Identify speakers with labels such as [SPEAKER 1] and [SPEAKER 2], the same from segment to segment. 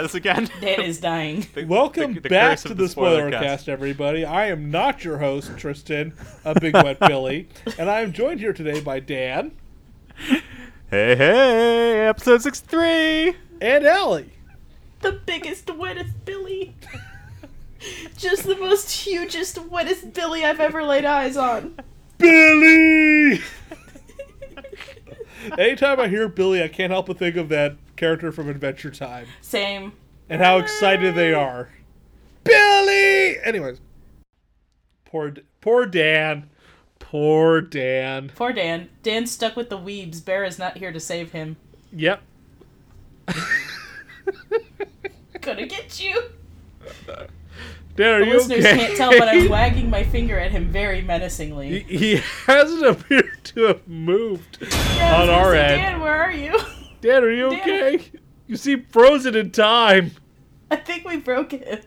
[SPEAKER 1] try this again.
[SPEAKER 2] Dan is dying.
[SPEAKER 1] The-
[SPEAKER 3] Welcome
[SPEAKER 1] the- the
[SPEAKER 3] back to the spoiler cast, everybody. I am not your host, Tristan, a big wet Billy, and I am joined here today by Dan
[SPEAKER 1] Hey, hey, episode 63.
[SPEAKER 3] and Allie.
[SPEAKER 2] The biggest, wettest Billy. Just the most hugest, wettest Billy I've ever laid eyes on.
[SPEAKER 3] Billy. Anytime I hear Billy, I can't help but think of that character from Adventure Time
[SPEAKER 2] Same.
[SPEAKER 3] and how excited they are. Billy. Anyways, poor poor Dan. Poor Dan.
[SPEAKER 2] Poor Dan. Dan's stuck with the weebs. Bear is not here to save him.
[SPEAKER 3] Yep.
[SPEAKER 2] Gonna get you.
[SPEAKER 3] Dan, are
[SPEAKER 2] The listeners
[SPEAKER 3] okay?
[SPEAKER 2] can't tell, but I'm wagging my finger at him very menacingly.
[SPEAKER 3] He, he hasn't appeared to have moved
[SPEAKER 2] Yeah,
[SPEAKER 3] on our
[SPEAKER 2] say,
[SPEAKER 3] end.
[SPEAKER 2] Dan, where are you?
[SPEAKER 3] Dan, are you
[SPEAKER 2] Dan.
[SPEAKER 3] okay? You seem frozen in time.
[SPEAKER 2] I think we broke him.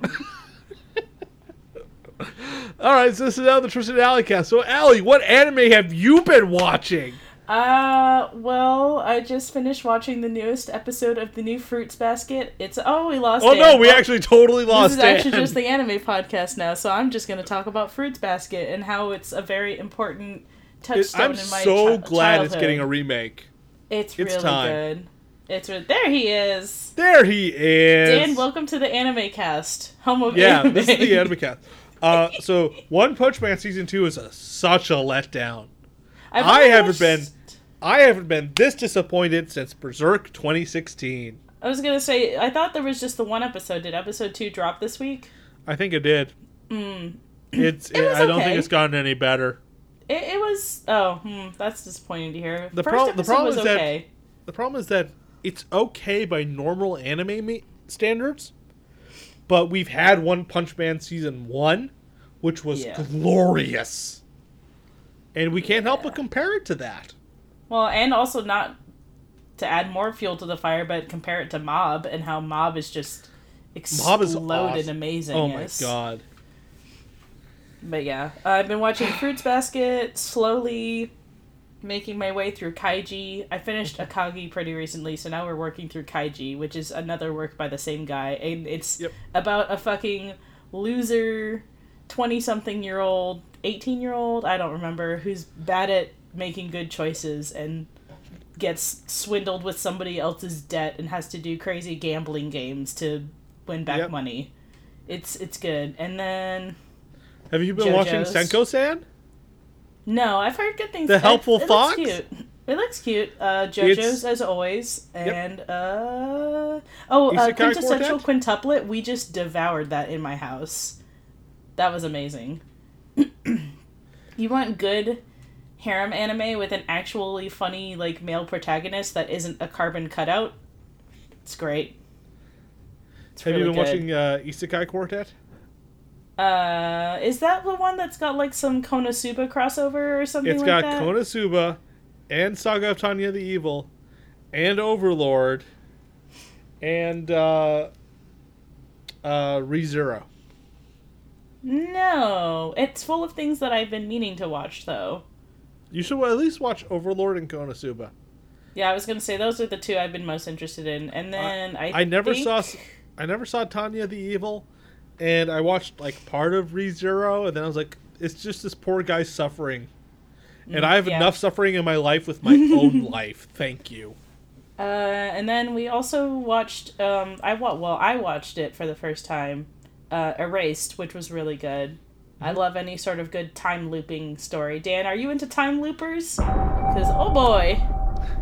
[SPEAKER 3] All right, so this is now the Tristan Alley cast. So, Allie, what anime have you been watching?
[SPEAKER 2] Uh, well, I just finished watching the newest episode of the new Fruits Basket. It's oh, we lost.
[SPEAKER 3] Oh
[SPEAKER 2] Dan.
[SPEAKER 3] no, we
[SPEAKER 2] Well,
[SPEAKER 3] actually totally lost
[SPEAKER 2] This is
[SPEAKER 3] Dan.
[SPEAKER 2] actually just the anime podcast now, so I'm just going to talk about Fruits Basket and how it's a very important touchstone It-
[SPEAKER 3] I'm
[SPEAKER 2] in my
[SPEAKER 3] so
[SPEAKER 2] chi-
[SPEAKER 3] glad it's getting a remake.
[SPEAKER 2] It's,
[SPEAKER 3] it's
[SPEAKER 2] really
[SPEAKER 3] time.
[SPEAKER 2] good. It's re- there. He is.
[SPEAKER 3] There he is.
[SPEAKER 2] Dan, welcome to the anime cast. Home of
[SPEAKER 3] yeah,
[SPEAKER 2] anime.
[SPEAKER 3] this is the anime cast. Uh, so One Punch Man season two is a, such a letdown.
[SPEAKER 2] I've
[SPEAKER 3] I haven't
[SPEAKER 2] watched-
[SPEAKER 3] been- I haven't been this disappointed since Berserk 2016.
[SPEAKER 2] I was gonna say I thought there was just the one episode. Did episode two drop this week?
[SPEAKER 3] I think it did.
[SPEAKER 2] Mm.
[SPEAKER 3] It's.
[SPEAKER 2] It was
[SPEAKER 3] I don't
[SPEAKER 2] okay.
[SPEAKER 3] think it's gotten any better.
[SPEAKER 2] It, it was. Oh, hmm, that's disappointing to hear.
[SPEAKER 3] The prob- the problem
[SPEAKER 2] was
[SPEAKER 3] is that- The problem is that it's okay by normal anime me- standards, but we've had One Punch Man season one, which was
[SPEAKER 2] Yeah.
[SPEAKER 3] glorious, and we can't help but compare it to that.
[SPEAKER 2] Well, and also not to add more fuel to the fire, but compare it to Mob and how Mob is just
[SPEAKER 3] Mob is
[SPEAKER 2] exploded
[SPEAKER 3] awesome.
[SPEAKER 2] amazing.
[SPEAKER 3] Oh my god!
[SPEAKER 2] But yeah, I've been watching Fruits Basket slowly, making my way through Kaiji. I finished Akagi pretty recently, so now we're working through Kaiji, which is another work by the same guy, and it's
[SPEAKER 3] Yep.
[SPEAKER 2] about a fucking loser, twenty something year old, eighteen year old, I don't remember, who's bad at making good choices and gets swindled with somebody else's debt and has to do crazy gambling games to win back
[SPEAKER 3] Yep.
[SPEAKER 2] money. It's it's good, and then.
[SPEAKER 3] Have you been watching
[SPEAKER 2] JoJo's.
[SPEAKER 3] Senko-san?
[SPEAKER 2] No, I've heard good things.
[SPEAKER 3] The
[SPEAKER 2] It-
[SPEAKER 3] helpful
[SPEAKER 2] it,
[SPEAKER 3] fox?
[SPEAKER 2] Looks cute. It looks cute. Uh, JoJo's
[SPEAKER 3] It's-
[SPEAKER 2] as always,
[SPEAKER 3] Yep.
[SPEAKER 2] and uh oh, uh, quintessential quintuplet. We just devoured that in my house. That was amazing. you want good harem anime with an actually funny like male protagonist that isn't a carbon cutout? It's great. It's
[SPEAKER 3] Have
[SPEAKER 2] really
[SPEAKER 3] you been
[SPEAKER 2] good.
[SPEAKER 3] watching uh, Isekai Quartet?
[SPEAKER 2] Uh, is that the one that's got like some Konosuba crossover or something
[SPEAKER 3] It's
[SPEAKER 2] like
[SPEAKER 3] got
[SPEAKER 2] that?
[SPEAKER 3] Konosuba, and Saga of Tanya the Evil, and Overlord, and uh, uh, ReZero.
[SPEAKER 2] No, it's full of things that I've been meaning to watch, though.
[SPEAKER 3] You should at least watch Overlord and Konosuba.
[SPEAKER 2] Yeah, I was gonna say those are the two I've been most interested in, and then I
[SPEAKER 3] I never
[SPEAKER 2] think-
[SPEAKER 3] saw I never saw Tanya the Evil, and I watched like part of ReZero, and then I was like, it's just this poor guy suffering, and I have
[SPEAKER 2] Mm, yeah.
[SPEAKER 3] enough suffering in my life with my own life. Thank you.
[SPEAKER 2] Uh, and then we also watched. Um, I wa- well, I watched it for the first time. Uh, Erased, which was really good. I
[SPEAKER 3] Mm-hmm.
[SPEAKER 2] love any sort of good time looping story. Dan, are you into time loopers? Because oh boy,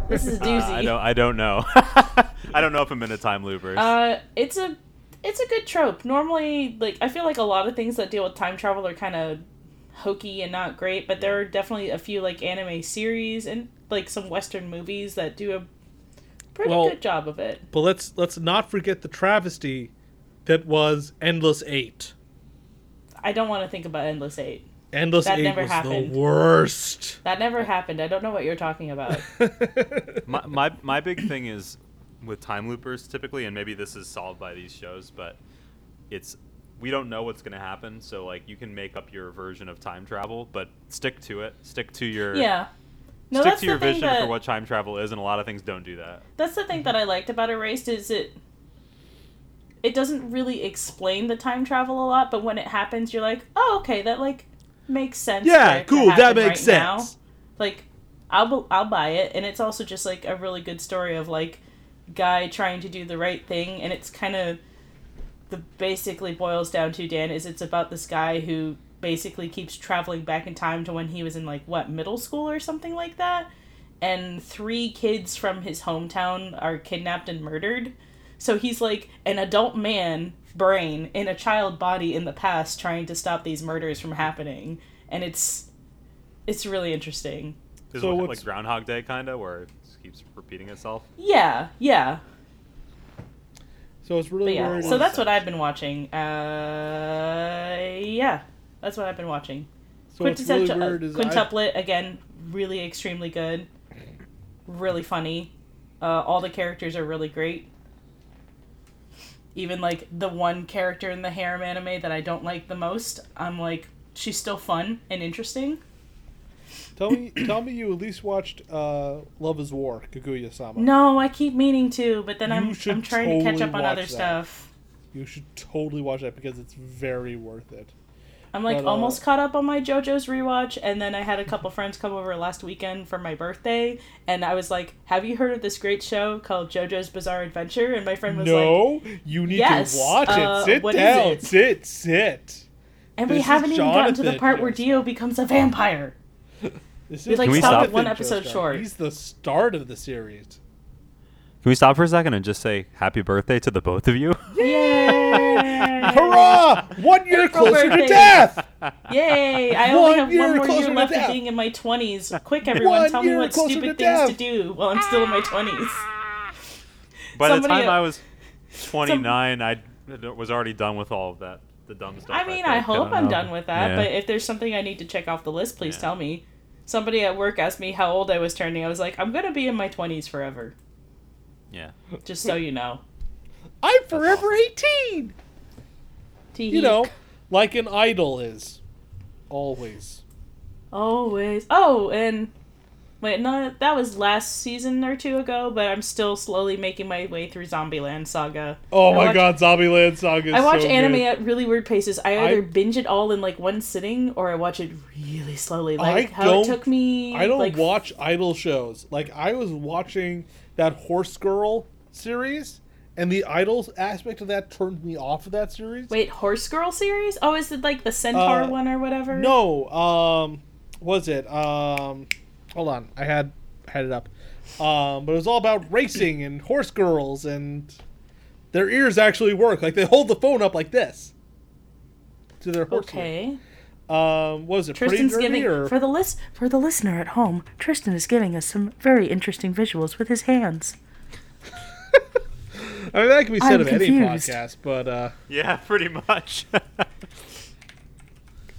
[SPEAKER 2] this is a
[SPEAKER 1] Uh,
[SPEAKER 2] doozy.
[SPEAKER 1] I don't. I don't know. I don't know if I'm into time loopers.
[SPEAKER 2] Uh, it's a it's a good trope. Normally, like I feel like a lot of things that deal with time travel are kind of hokey and not great, but there are definitely a few like anime series and like some western movies that do a pretty
[SPEAKER 3] Well-
[SPEAKER 2] good job of it.
[SPEAKER 3] But let's let's not forget the travesty that was Endless Eight.
[SPEAKER 2] I don't want to think about Endless 8.
[SPEAKER 3] Endless
[SPEAKER 2] That
[SPEAKER 3] Eight
[SPEAKER 2] never
[SPEAKER 3] was
[SPEAKER 2] happened.
[SPEAKER 3] the worst.
[SPEAKER 2] That never happened. I don't know what you're talking about.
[SPEAKER 1] my, my my big thing is with time loopers typically, and maybe this is solved by these shows, but it's we don't know what's going to happen, so like you can make up your version of time travel, but stick to it. Stick to your
[SPEAKER 2] yeah. No,
[SPEAKER 1] stick
[SPEAKER 2] that's
[SPEAKER 1] to your vision
[SPEAKER 2] that,
[SPEAKER 1] for what time travel is, and a lot of things don't do that.
[SPEAKER 2] That's the thing that I liked about Erased is it it doesn't really explain the time travel a lot, but when it happens, you're like, oh, okay, that like makes sense.
[SPEAKER 3] Yeah, cool. That makes
[SPEAKER 2] right now.
[SPEAKER 3] sense.
[SPEAKER 2] Like, I'll I'll buy it, and it's also just like a really good story of like guy trying to do the right thing, and it's kind of the basically boils down to Dan is it's about this guy who basically keeps traveling back in time to when he was in like what middle school or something like that and three kids from his hometown are kidnapped and murdered so he's like an adult man brain in a child body in the past trying to stop these murders from happening. And it's it's really interesting.
[SPEAKER 1] Is
[SPEAKER 3] So
[SPEAKER 1] it like Groundhog Day kind of where it keeps repeating itself?
[SPEAKER 2] yeah yeah.
[SPEAKER 3] So it's really
[SPEAKER 2] but yeah
[SPEAKER 3] weird.
[SPEAKER 2] so that's what i've been watching. Uh yeah that's what i've been watching.
[SPEAKER 3] So what's really
[SPEAKER 2] uh,
[SPEAKER 3] weird is I,
[SPEAKER 2] quintuplet again really extremely good really funny. Uh, all the characters are really great even like the one character in the harem anime that i don't like the most i'm like she's still fun and interesting
[SPEAKER 3] tell me, tell me, you at least watched uh, Love Is War, Kaguya-sama.
[SPEAKER 2] no i keep meaning to but then
[SPEAKER 3] You
[SPEAKER 2] i'm, I'm trying to catch up on other
[SPEAKER 3] that.
[SPEAKER 2] stuff
[SPEAKER 3] You should totally watch that because it's very worth it.
[SPEAKER 2] I'm like
[SPEAKER 3] But, uh,
[SPEAKER 2] almost caught up on my jojo's rewatch and then i had a couple friends come over last weekend for my birthday and i was like have you heard of this great show called jojo's bizarre adventure and my friend was like
[SPEAKER 3] No, you need
[SPEAKER 2] Yes,
[SPEAKER 3] to watch
[SPEAKER 2] uh,
[SPEAKER 3] it. Sit down.
[SPEAKER 2] it?
[SPEAKER 3] Sit, sit.
[SPEAKER 2] And we
[SPEAKER 3] This is
[SPEAKER 2] haven't even gotten to the part where Dio becomes a vampire.
[SPEAKER 3] This
[SPEAKER 2] We, like,
[SPEAKER 1] we
[SPEAKER 2] stopped
[SPEAKER 1] stop?
[SPEAKER 2] at one episode
[SPEAKER 3] Joestar.
[SPEAKER 2] short.
[SPEAKER 3] He's the start of the series.
[SPEAKER 1] Can we stop for a second and just say happy birthday to the both of you?
[SPEAKER 2] Yay!
[SPEAKER 3] Hurrah! One year
[SPEAKER 2] April
[SPEAKER 3] closer
[SPEAKER 2] birthday.
[SPEAKER 3] to death.
[SPEAKER 2] Yay! I
[SPEAKER 3] One
[SPEAKER 2] only have
[SPEAKER 3] year
[SPEAKER 2] one more
[SPEAKER 3] closer
[SPEAKER 2] year
[SPEAKER 3] to
[SPEAKER 2] left
[SPEAKER 3] death.
[SPEAKER 2] of being in my 20s. Quick, everyone,
[SPEAKER 3] One
[SPEAKER 2] tell me
[SPEAKER 3] year
[SPEAKER 2] what
[SPEAKER 3] closer
[SPEAKER 2] stupid
[SPEAKER 3] to
[SPEAKER 2] things to do while I'm still in my 20s.
[SPEAKER 1] By the
[SPEAKER 2] Somebody-
[SPEAKER 1] time I was 29, I was already done with all of that, the dumb stuff.
[SPEAKER 2] I mean, I,
[SPEAKER 1] think.
[SPEAKER 2] hope
[SPEAKER 1] don't
[SPEAKER 2] I'm
[SPEAKER 1] know.
[SPEAKER 2] done with that,
[SPEAKER 1] Yeah.
[SPEAKER 2] but if there's something I need to check off the list, please
[SPEAKER 1] Yeah.
[SPEAKER 2] tell me. Somebody at work asked me how old I was turning. I was like, I'm going to be in my 20s forever.
[SPEAKER 1] yeah.
[SPEAKER 2] Just so you know.
[SPEAKER 3] I'm forever 18.
[SPEAKER 2] Tee
[SPEAKER 3] You know, like an idol is. Always.
[SPEAKER 2] Always. Oh, and wait, no, that was last season or two ago, but I'm still slowly making my way through Zombieland Saga.
[SPEAKER 3] Oh
[SPEAKER 2] I
[SPEAKER 3] my
[SPEAKER 2] watch-
[SPEAKER 3] god, Zombieland Saga is
[SPEAKER 2] I watch
[SPEAKER 3] so
[SPEAKER 2] anime
[SPEAKER 3] good.
[SPEAKER 2] at really weird paces. I either
[SPEAKER 3] I-
[SPEAKER 2] binge it all in like one sitting, or I watch it really slowly. Like
[SPEAKER 3] I
[SPEAKER 2] how
[SPEAKER 3] don't-
[SPEAKER 2] it took me.
[SPEAKER 3] I don't
[SPEAKER 2] like,
[SPEAKER 3] watch idol shows. Like I was watching that Horse Girl series, and the idols aspect of that turned me off of that series.
[SPEAKER 2] Wait, Horse Girl series? Oh, is it like the Centaur
[SPEAKER 3] Uh,
[SPEAKER 2] one or whatever?
[SPEAKER 3] No, um, was it? Um, hold on, I had had it up. Um, but it was all about racing and horse girls, and their ears actually work. Like they hold the phone up like this to their horse.
[SPEAKER 2] Okay.
[SPEAKER 3] Um, was it?
[SPEAKER 2] Tristan's giving
[SPEAKER 3] or
[SPEAKER 2] for the list for the listener at home. Tristan is giving us some very interesting visuals with his hands.
[SPEAKER 3] I mean that can be said
[SPEAKER 2] I'm
[SPEAKER 3] of any podcast, but uh,
[SPEAKER 1] Yeah, pretty much.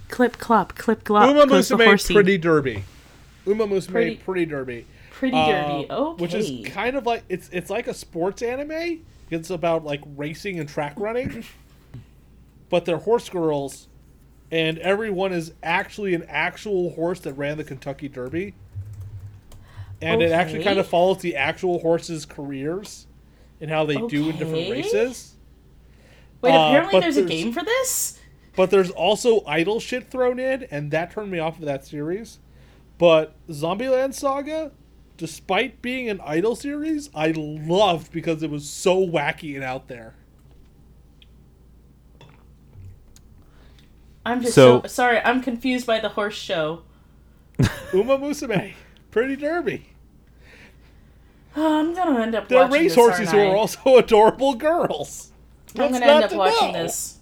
[SPEAKER 2] Clip clop, clip glop.
[SPEAKER 3] Uma
[SPEAKER 2] goes the
[SPEAKER 3] Musume. Pretty Derby. Uma Musume
[SPEAKER 2] Pretty-
[SPEAKER 3] Pretty, Derby.
[SPEAKER 2] Pretty
[SPEAKER 3] Uh,
[SPEAKER 2] dirty. Okay.
[SPEAKER 3] Which is kind of like it's it's like a sports anime. It's about like racing and track running. but they're horse girls and everyone is actually an actual horse that ran the Kentucky Derby. And it actually kind of follows the actual horses' careers and how they do in different races.
[SPEAKER 2] Wait,
[SPEAKER 3] uh,
[SPEAKER 2] apparently
[SPEAKER 3] but
[SPEAKER 2] there's a game for this.
[SPEAKER 3] But there's also idol shit thrown in, and that turned me off of that series. But Zombieland Saga, despite being an idol series, I loved because it was so wacky and out there.
[SPEAKER 2] I'm just so,
[SPEAKER 1] So-
[SPEAKER 2] sorry. I'm confused by the horse show.
[SPEAKER 3] Uma Musume, Pretty Derby.
[SPEAKER 2] Oh, I'm gonna end up
[SPEAKER 3] They're
[SPEAKER 2] watching
[SPEAKER 3] race
[SPEAKER 2] this,
[SPEAKER 3] horses who
[SPEAKER 2] aren't I?
[SPEAKER 3] are also adorable girls.
[SPEAKER 2] I'm
[SPEAKER 3] What's
[SPEAKER 2] gonna end up
[SPEAKER 3] to
[SPEAKER 2] watching
[SPEAKER 3] know?
[SPEAKER 2] this.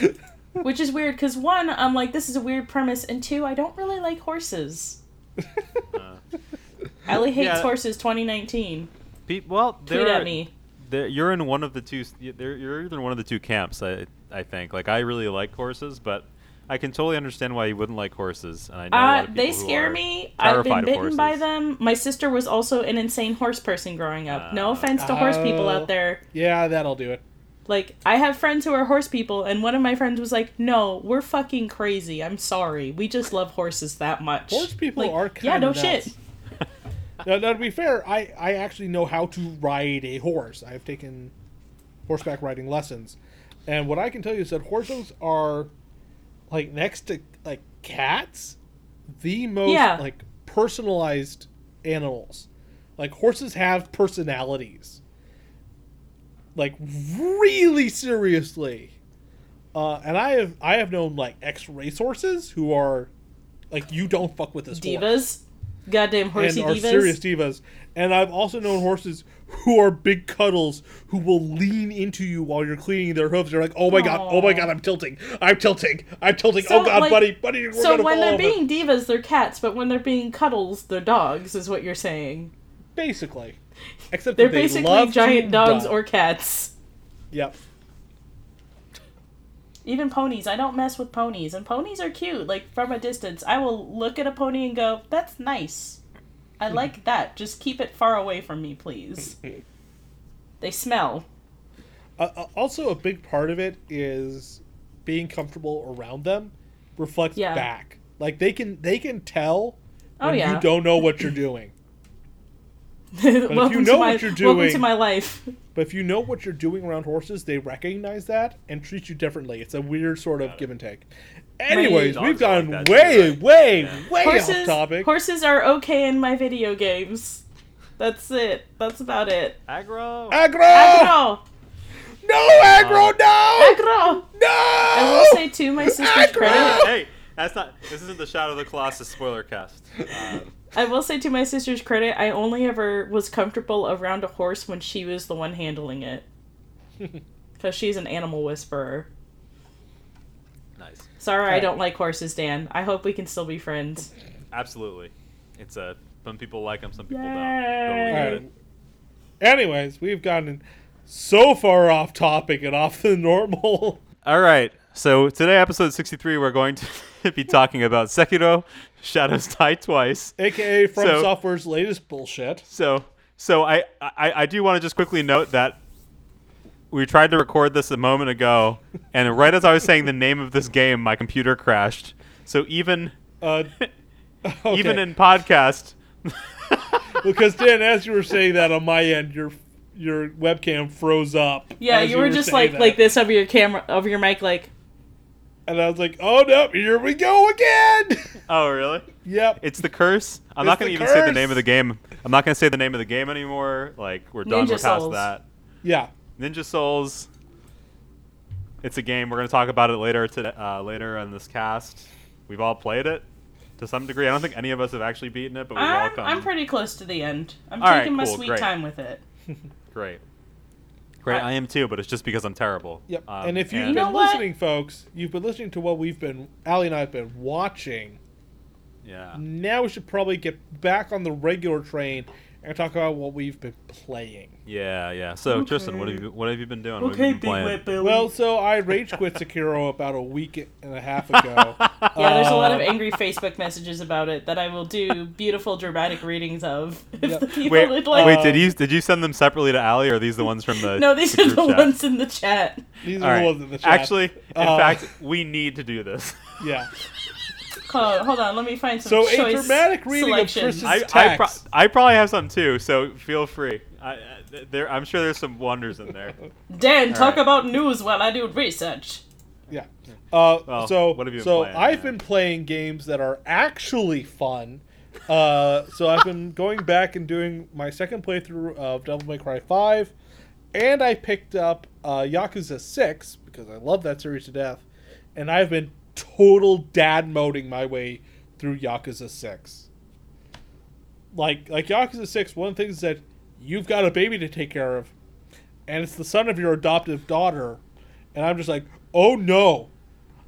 [SPEAKER 2] Which is weird because one, I'm like, this is a weird premise, and two, I don't really like horses.
[SPEAKER 1] Uh,
[SPEAKER 2] Ellie hates
[SPEAKER 1] Yeah.
[SPEAKER 2] horses 2019.
[SPEAKER 1] Pe- well,
[SPEAKER 2] Tweet
[SPEAKER 1] there
[SPEAKER 2] at
[SPEAKER 1] are-
[SPEAKER 2] me.
[SPEAKER 1] you're in one of the two. You're, you're either one of the two camps. I I think. Like I really like horses, but I can totally understand why you wouldn't like horses. And I know
[SPEAKER 2] Uh, they scare me. I've been bitten by them. My sister was also an insane horse person growing up. no
[SPEAKER 1] Ah.
[SPEAKER 2] offense to horse people
[SPEAKER 3] Oh.
[SPEAKER 2] out there.
[SPEAKER 3] Yeah, that'll do it.
[SPEAKER 2] Like, I have friends who are horse people, and one of my friends was like, "No, we're fucking crazy. I'm sorry. We just love horses that much."
[SPEAKER 3] Horse people
[SPEAKER 2] Like,
[SPEAKER 3] are
[SPEAKER 2] yeah,
[SPEAKER 3] kinda
[SPEAKER 2] no
[SPEAKER 3] nuts.
[SPEAKER 2] shit.
[SPEAKER 3] Now, now, to be fair, I, I actually know how to ride a horse. I've taken horseback riding lessons. And what I can tell you is that horses are like next to like cats, the most
[SPEAKER 2] Yeah.
[SPEAKER 3] like personalized animals. Like horses have personalities. Like really seriously. Uh, and I have I have known like ex racehorses who are like you don't fuck with this horse
[SPEAKER 2] Goddamn
[SPEAKER 3] and
[SPEAKER 2] horsey
[SPEAKER 3] are
[SPEAKER 2] divas.
[SPEAKER 3] serious divas. And I've also known horses who are big cuddles who will lean into you while you're cleaning their hooves. They're like, "Oh my god, oh my god, I'm tilting, I'm tilting, I'm tilting.
[SPEAKER 2] Oh so,
[SPEAKER 3] oh god,
[SPEAKER 2] like-
[SPEAKER 3] buddy, buddy, we're
[SPEAKER 2] So when they're
[SPEAKER 3] over."
[SPEAKER 2] being divas, they're cats, but when they're being cuddles, they're dogs, is what you're saying.
[SPEAKER 3] basically, except
[SPEAKER 2] They're
[SPEAKER 3] they
[SPEAKER 2] basically giant dogs
[SPEAKER 3] run.
[SPEAKER 2] or cats.
[SPEAKER 3] yep.
[SPEAKER 2] Even ponies. I don't mess with ponies, and ponies are cute. Like from a distance, I will look at a pony and go, "That's nice. I like that. Just keep it far away from me, please." they smell.
[SPEAKER 3] Uh, also, a big part of it is being comfortable around them reflects
[SPEAKER 2] Yeah.
[SPEAKER 3] back. Like they can they can tell
[SPEAKER 2] Oh
[SPEAKER 3] when
[SPEAKER 2] yeah.
[SPEAKER 3] you don't know what you're doing.
[SPEAKER 2] welcome
[SPEAKER 3] you know
[SPEAKER 2] my
[SPEAKER 3] what you're
[SPEAKER 2] welcome to my life.
[SPEAKER 3] But if you know what you're doing around horses, they recognize that and treat you differently. It's a weird sort of give and take. Anyways, we've
[SPEAKER 1] are like
[SPEAKER 3] gone
[SPEAKER 1] too,
[SPEAKER 3] way,
[SPEAKER 1] right?
[SPEAKER 3] way,
[SPEAKER 1] Yeah.
[SPEAKER 3] way
[SPEAKER 2] horses,
[SPEAKER 3] off topic.
[SPEAKER 2] horses are okay in my video games. That's it. That's about it.
[SPEAKER 1] Aggro.
[SPEAKER 3] Aggro!
[SPEAKER 2] Aggro!
[SPEAKER 3] No, aggro, no!
[SPEAKER 2] Aggro!
[SPEAKER 3] No!
[SPEAKER 2] I will say to my sister's
[SPEAKER 3] Aggro!
[SPEAKER 2] credit.
[SPEAKER 1] hey, that's not. This isn't the Shadow of the Colossus spoiler cast. Uh,
[SPEAKER 2] I will say to my sister's credit, I only ever was comfortable around a horse when she was the one handling it. Because she's an animal whisperer.
[SPEAKER 1] nice.
[SPEAKER 2] Sorry, I don't like horses, Dan. I hope we can still be friends.
[SPEAKER 1] Absolutely. It's a. Some people like them, some people
[SPEAKER 2] Yay.
[SPEAKER 1] don't. Totally get
[SPEAKER 3] Alright. Anyways, we've gotten so far off topic and off the normal.
[SPEAKER 1] All right. So today, episode sixty-three, we're going to be talking about Sekiro: Shadows Die Twice.
[SPEAKER 3] AKA From
[SPEAKER 1] So-
[SPEAKER 3] Software's latest bullshit.
[SPEAKER 1] So, so I, I, I do want to just quickly note that we tried to record this a moment ago, and right as I was saying the name of this game, my computer crashed. So even
[SPEAKER 3] Uh, okay.
[SPEAKER 1] even in podcast,
[SPEAKER 3] because Dan, as you were saying that on my end, your your webcam froze up.
[SPEAKER 2] Yeah,
[SPEAKER 3] as
[SPEAKER 2] you were just like
[SPEAKER 3] that.
[SPEAKER 2] like this over your camera, over your mic, like.
[SPEAKER 3] And I was like, "Oh no, here we go again."
[SPEAKER 1] oh really?
[SPEAKER 3] yep.
[SPEAKER 1] It's the curse. I'm
[SPEAKER 3] It's
[SPEAKER 1] not going
[SPEAKER 3] the
[SPEAKER 1] to even say the
[SPEAKER 3] curse.
[SPEAKER 1] name of the game. I'm not going to say the name of the game anymore. Like we're done.
[SPEAKER 2] Ninja
[SPEAKER 1] we're past
[SPEAKER 2] Souls.
[SPEAKER 1] that.
[SPEAKER 3] yeah.
[SPEAKER 1] Ninja Souls. It's a game. We're going to talk about it later today, uh, later in this cast. We've all played it to some degree. I don't think any of us have actually beaten it, but we've all
[SPEAKER 2] I'm,
[SPEAKER 1] come.
[SPEAKER 2] I'm pretty close to the end. I'm
[SPEAKER 1] All right,
[SPEAKER 2] taking my
[SPEAKER 1] cool,
[SPEAKER 2] sweet
[SPEAKER 1] great.
[SPEAKER 2] time with it.
[SPEAKER 1] Great. Great.
[SPEAKER 2] I-
[SPEAKER 1] I am too, but it's just because I'm terrible.
[SPEAKER 3] Yep.
[SPEAKER 1] Um,
[SPEAKER 3] and if you've
[SPEAKER 2] You
[SPEAKER 3] been
[SPEAKER 2] know
[SPEAKER 3] listening, folks, you've been listening to what we've been, Allie and I have been watching.
[SPEAKER 1] yeah.
[SPEAKER 3] Now we should probably get back on the regular train and talk about what we've been playing.
[SPEAKER 1] Yeah, yeah. So Tristan, what have you what have you been doing?
[SPEAKER 2] Okay,
[SPEAKER 1] you
[SPEAKER 2] big
[SPEAKER 1] been playing?
[SPEAKER 2] wet belly.
[SPEAKER 3] Well, so I rage quit Sekiro about a week and a half ago.
[SPEAKER 2] yeah, there's a lot of
[SPEAKER 3] Uh,
[SPEAKER 2] angry Facebook messages about it that I will do beautiful dramatic readings of. If
[SPEAKER 3] Yep.
[SPEAKER 2] the people
[SPEAKER 1] Wait,
[SPEAKER 2] would like.
[SPEAKER 1] wait. Did you did you send them separately to Allie, or are these the ones from the?
[SPEAKER 2] no, these
[SPEAKER 1] the
[SPEAKER 2] are the
[SPEAKER 1] chat?
[SPEAKER 2] ones in the chat.
[SPEAKER 3] These
[SPEAKER 1] All
[SPEAKER 3] are
[SPEAKER 1] right.
[SPEAKER 3] the ones in the chat.
[SPEAKER 1] Actually, in
[SPEAKER 3] Uh,
[SPEAKER 1] fact, we need to do this.
[SPEAKER 3] yeah.
[SPEAKER 2] Hold on, hold on, let me find some
[SPEAKER 3] So a
[SPEAKER 2] choice
[SPEAKER 3] dramatic reading of
[SPEAKER 2] selections.
[SPEAKER 3] Tristan's-
[SPEAKER 1] I I, pro- I probably have some too, so feel free. I, I, there, I'm sure there's some wonders in there.
[SPEAKER 2] Dan, talk
[SPEAKER 1] right.
[SPEAKER 2] about news while I do research.
[SPEAKER 3] Yeah. Uh,
[SPEAKER 1] Well,
[SPEAKER 3] so
[SPEAKER 1] what have you
[SPEAKER 3] so
[SPEAKER 1] playing,
[SPEAKER 3] I've
[SPEAKER 1] yeah?
[SPEAKER 3] been playing games that are actually fun. Uh, so I've been going back and doing my second playthrough of Devil May Cry 5, and I picked up uh, Yakuza 6 because I love that series to death, and I've been total dad moding my way through Yakuza 6. Like like Yakuza 6, one of the things is that you've got a baby to take care of, and it's the son of your adoptive daughter, and I'm just like, oh no,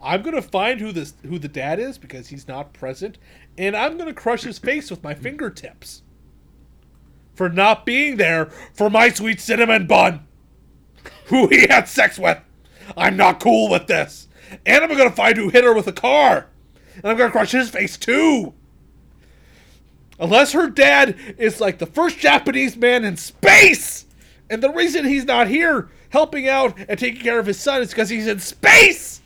[SPEAKER 3] I'm gonna find who this who the dad is because he's not present, and I'm gonna crush his face with my fingertips for not being there for my sweet cinnamon bun, who he had sex with. I'm not cool with this, and I'm gonna find who hit her with a car, and I'm gonna crush his face too. Unless her dad is like the first Japanese man in space. And the reason he's not here helping out and taking care of his son is because he's in space.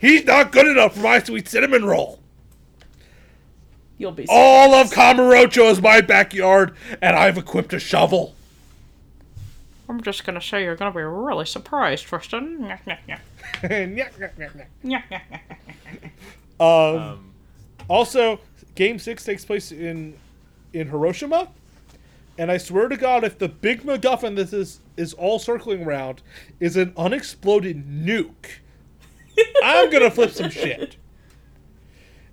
[SPEAKER 3] He's not good enough for my sweet cinnamon roll.
[SPEAKER 2] You'll be
[SPEAKER 3] All of Kamurocho is my backyard, and I've equipped a shovel.
[SPEAKER 2] I'm just gonna say you're gonna be really surprised, Tristan.
[SPEAKER 3] um,
[SPEAKER 1] Um,
[SPEAKER 3] Also, Game Six takes place in in Hiroshima, and I swear to God, if the big MacGuffin that is is all circling around is an unexploded nuke, I'm gonna flip some shit.